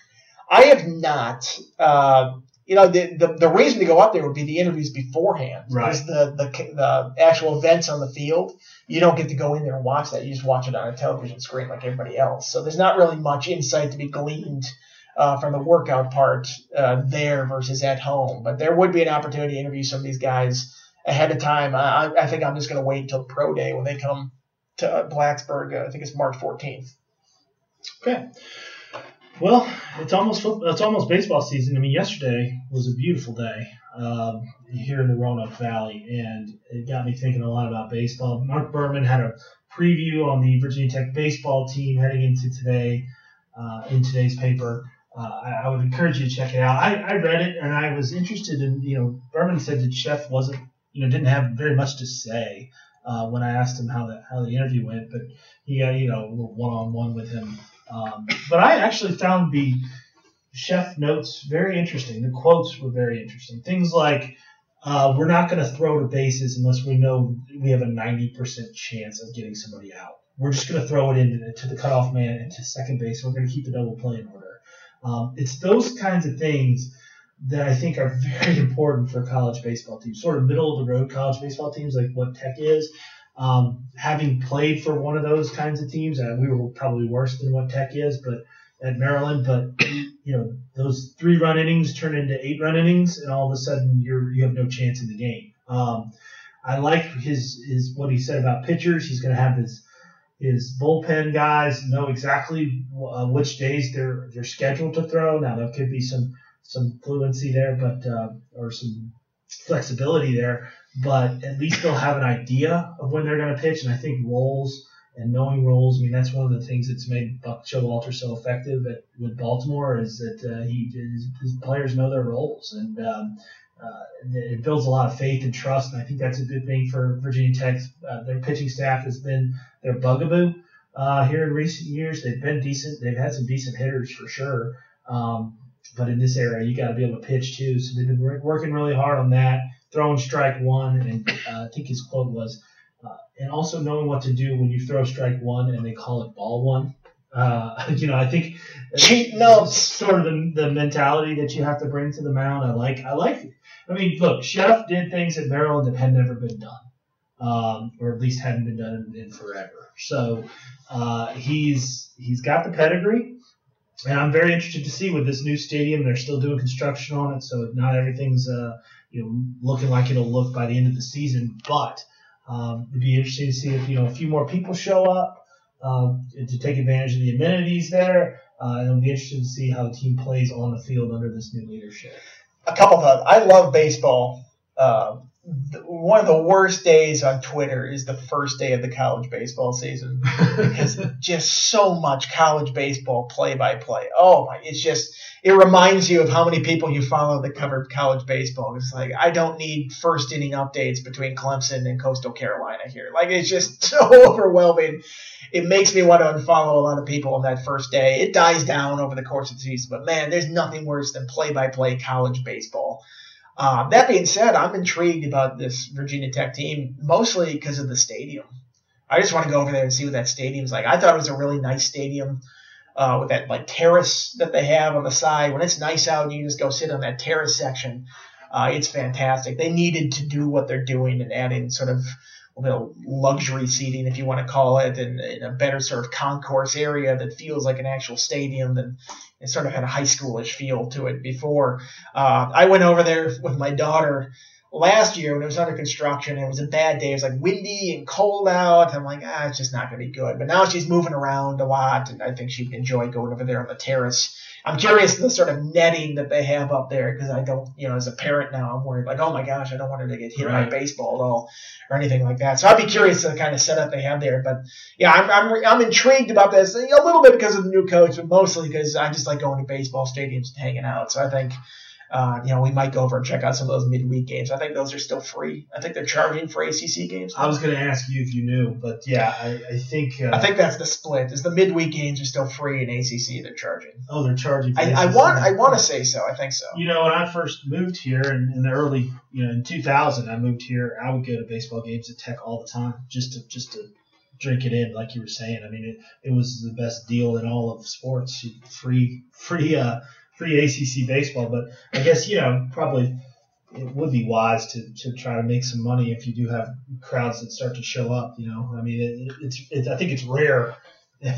I have not. Uh, you know, the, the the reason to go up there would be the interviews beforehand.
Right.
Because the, the the actual events on the field, you don't get to go in there and watch that. You just watch it on a television screen like everybody else. So there's not really much insight to be gleaned uh, from the workout part uh, there versus at home. But there would be an opportunity to interview some of these guys ahead of time. I, I think I'm just going to wait until pro day when they come to Blacksburg. Uh, I think it's March 14th.
Okay. Well, it's almost it's almost baseball season. I mean, yesterday was a beautiful day um, here in the Roanoke Valley, and it got me thinking a lot about baseball. Mark Berman had a preview on the Virginia Tech baseball team heading into today uh, in today's paper. Uh, I, I would encourage you to check it out. I, I read it and I was interested in you know Berman said that Szefc wasn't you know didn't have very much to say uh, when I asked him how the how the interview went, but he got you know a little one on one with him. Um, but I actually found the Szefc notes very interesting. The quotes were very interesting. Things like, uh, "We're not going to throw to bases unless we know we have a 90% chance of getting somebody out. We're just going to throw it into to the cutoff man and to second base. We're going to keep the double play in order." Um, it's those kinds of things that I think are very important for college baseball teams, sort of middle of the road college baseball teams like what Tech is. Um, having played for one of those kinds of teams, uh, we were probably worse than what Tech is, but at Maryland. But you know, those three run innings turn into eight run innings, and all of a sudden you're you have no chance in the game. Um, I like his his what he said about pitchers. He's going to have his his bullpen guys know exactly uh, which days they're they're scheduled to throw. Now there could be some some fluency there, but uh, or some flexibility there, but at least they'll have an idea of when they're going to pitch. And I think roles and knowing roles, I mean, that's one of the things that's made Buck Showalter so effective at, with Baltimore is that uh, he his, his players know their roles and. Um, uh, it builds a lot of faith and trust, and I think that's a good thing for Virginia Tech. Uh, their pitching staff has been their bugaboo uh, here in recent years. They've been decent. They've had some decent hitters for sure. Um, but in this era, you got to be able to pitch too. So they've been working really hard on that, throwing strike one, and uh, I think his quote was, uh, and also knowing what to do when you throw strike one and they call it ball one. Uh, you know, I think
cheat notes,
sort of the, the mentality that you have to bring to the mound. I like, I like. I mean, look, Szefc did things at Maryland that had never been done, um, or at least hadn't been done in, in forever. So uh, he's he's got the pedigree. And I'm very interested to see with this new stadium. They're still doing construction on it, so not everything's uh, you know looking like it'll look by the end of the season. But um, it'd be interesting to see if you know a few more people show up um, to take advantage of the amenities there. Uh, and it'll be interesting to see how the team plays on the field under this new leadership.
A couple thoughts. I love baseball. Uh, one of the worst days on Twitter is the first day of the college baseball season because just so much college baseball play by play. Oh my, it's just it reminds you of how many people you follow that cover college baseball. It's like I don't need first inning updates between Clemson and Coastal Carolina here. Like it's just so overwhelming. It makes me want to unfollow a lot of people on that first day. It dies down over the course of the season, but man, there's nothing worse than play by play college baseball. Um, that being said, I'm intrigued about this Virginia Tech team, mostly because of the stadium. I just want to go over there and see what that stadium's like. I thought it was a really nice stadium uh, with that like terrace that they have on the side. When it's nice out and you just go sit on that terrace section, uh, it's fantastic. They needed to do what they're doing and add in sort of a little luxury seating, if you want to call it, and, and a better sort of concourse area that feels like an actual stadium than it sort of had a high schoolish feel to it before. Uh, I went over there with my daughter last year when it was under construction. It was a bad day. It was like windy and cold out. I'm like, ah, it's just not going to be good. But now she's moving around a lot, and I think she'd enjoy going over there on the terrace. I'm curious the sort of netting that they have up there because I don't, you know, as a parent now, I'm worried like, oh my gosh, I don't want her to get hit
Right.
by baseball at all or anything like that. So I'd be curious to the kind of setup they have there. But yeah, I'm, I'm, I'm intrigued about this a little bit because of the new coach, but mostly because I just like going to baseball stadiums and hanging out. So I think, uh, you know, we might go over and check out some of those midweek games. I think those are still free. I think they're charging for ACC games.
I was going to ask you if you knew, but yeah, I, I think. Uh,
I think that's the split. Is the midweek games are still free in ACC they're charging.
Oh, they're charging. For
I, I want I want to say so. I think so.
You know, when I first moved here in, in the early, you know, in 2000, I moved here. I would go to baseball games at Tech all the time, just to just to drink it in, like you were saying. I mean, it, it was the best deal in all of sports. Free free uh pre ACC baseball, but I guess you know probably it would be wise to, to try to make some money if you do have crowds that start to show up. You know, I mean, it, it's, I think it's rare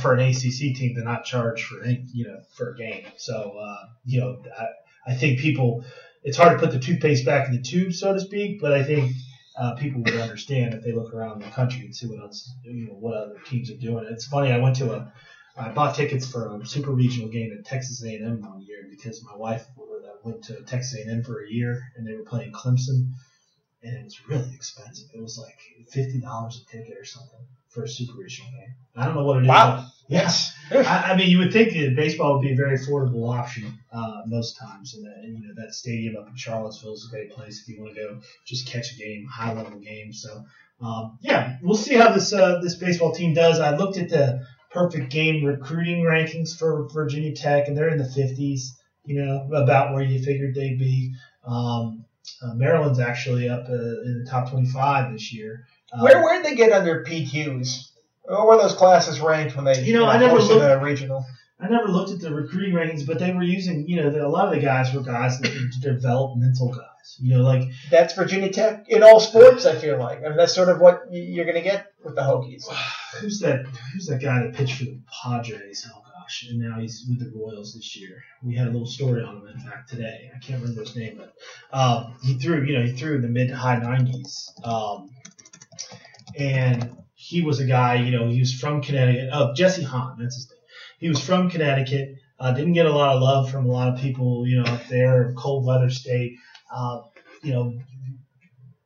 for an ACC team to not charge for any, you know for a game. So uh, you know, I, I think people it's hard to put the toothpaste back in the tube, so to speak, but I think. Uh, people would understand if they look around the country and see what else, you know, what other teams are doing. It's funny. I went to a, I bought tickets for a super regional game at Texas A&M one year because my wife went to Texas A&M for a year, and they were playing Clemson, and it was really expensive. It was like fifty dollars a ticket or something for a super regional game. I don't know what it is.
Wow.
Yes. I, I, mean, you would think that baseball would be a very affordable option uh, most times, and, that, and, you know that stadium up in Charlottesville is a great place if you want to go just catch a game, high level game. So um, yeah, we'll see how this uh, this baseball team does. I looked at the perfect game recruiting rankings for Virginia Tech, and they're in the 50s you know, about where you figured they'd be. Um, uh, Maryland's actually up uh, in the top 25 this year.
Um, where where did they get under Hughes? Where were those classes ranked when they
you know, you know I never looked
the regional?
I never looked at the recruiting rankings, but they were using you know the, a lot of the guys were guys that were developmental guys. You know, like
that's Virginia Tech in all sports. I feel like I mean that's sort of what you're going to get with the Hokies.
Who's that? Who's that guy that pitched for the Padres? Oh gosh, and now he's with the Royals this year. We had a little story on him, in fact, today. I can't remember his name, but um, he threw, you know, he threw in the mid to high 90s, um, and he was a guy, you know, he was from Connecticut. Oh, Jesse Hahn, that's his name. He was from Connecticut. Uh, didn't get a lot of love from a lot of people, you know, up there, cold weather state. Uh, you know,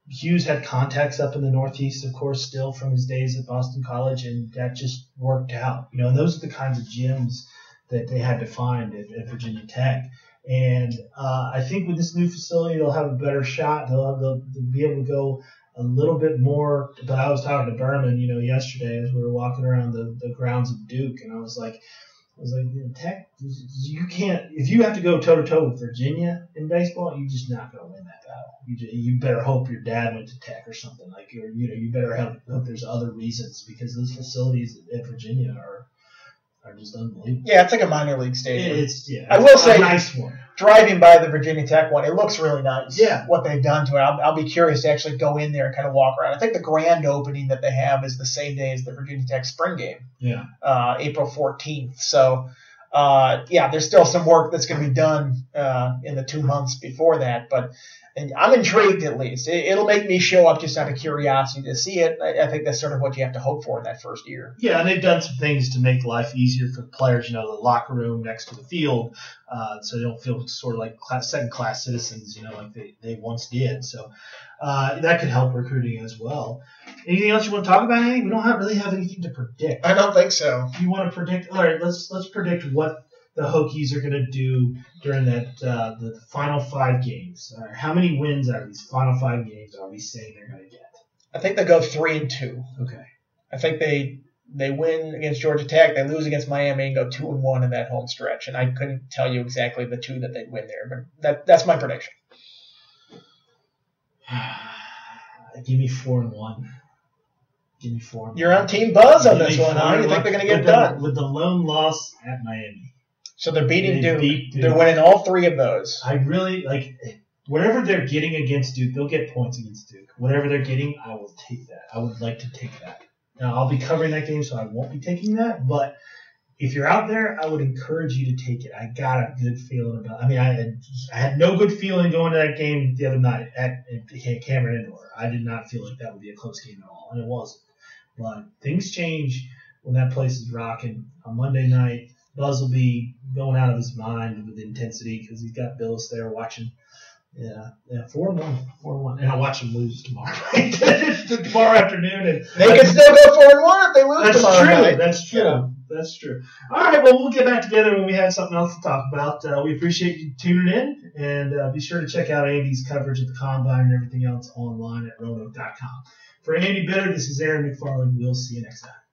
Hughes had contacts up in the Northeast, of course, still from his days at Boston College, and that just worked out. You know, And those are the kinds of gems that they had to find at, at Virginia Tech. And uh, I think with this new facility, they'll have a better shot. They'll, they'll, they'll, be able to go a little bit more. But I was talking to Berman, you know, yesterday as we were walking around the, the grounds of Duke, and I was like, I was like, Tech, you can't. If you have to go toe to toe with Virginia in baseball, you're just not going to win that battle. You, you better hope your dad went to Tech or something like, or you know, you better hope, hope there's other reasons because those facilities at Virginia are just unbelievable.
Yeah, it's like a minor league stadium.
It's yeah.
I will say,
nice one.
Driving by the Virginia Tech one, it looks really nice.
Yeah.
What they've done to it, I'll, I'll be curious to actually go in there and kind of walk around. I think the grand opening that they have is the same day as the Virginia Tech spring game.
Yeah.
Uh, April 14th. So. Uh, yeah, there's still some work that's going to be done uh, in the two months before that, but I'm intrigued at least. It, will make me show up just out of curiosity to see it. I, I, think that's sort of what you have to hope for in that first year.
Yeah, and they've done some things to make life easier for the players. You know, the locker room next to the field, uh, so they don't feel sort of like class, second class citizens. You know, like they, they once did. So uh, that could help recruiting as well. Anything else you want to talk about? Anything? We don't have, really have anything to predict.
I don't think so.
You want to predict? All right, let's let's predict what the Hokies are going to do during that uh, the final five games. Uh, how many wins out of these final five games are we saying they're going to get?
I think they go three and two.
Okay.
I think they they win against Georgia Tech, they lose against Miami, and go two and one in that home stretch. And I couldn't tell you exactly the two that they'd win there, but that that's my prediction.
Give me four and one. Give me four.
You're on Team Buzz on this one, huh? You think they're going to get
with
done?
The, with the lone loss at Miami.
So they're beating
They
Duke.
beat Duke.
They're winning all three of those.
I really like whatever they're getting against Duke. They'll get points against Duke. Whatever they're getting, I will take that. I would like to take that. Now I'll be covering that game, so I won't be taking that. But if you're out there, I would encourage you to take it. I got a good feeling about. I mean, I had, I had no good feeling going to that game the other night at, at Cameron Indoor. I did not feel like that would be a close game at all, and it wasn't. But things change when that place is rocking on Monday night. Buzz will be going out of his mind with intensity because he's got Bills there watching. Yeah, yeah, four and one, four and one, and I'll watch them lose tomorrow, tomorrow afternoon. And
They can still go four and one if they lose
that's
tomorrow
true.
night.
That's true.
Know.
That's true. All right. Well, we'll get back together when we have something else to talk about. Uh, we appreciate you tuning in, and uh, be sure to check out Andy's coverage of the combine and everything else online at roanoke.com. For Andy Bitter, this is Aaron McFarling. We'll see you next time.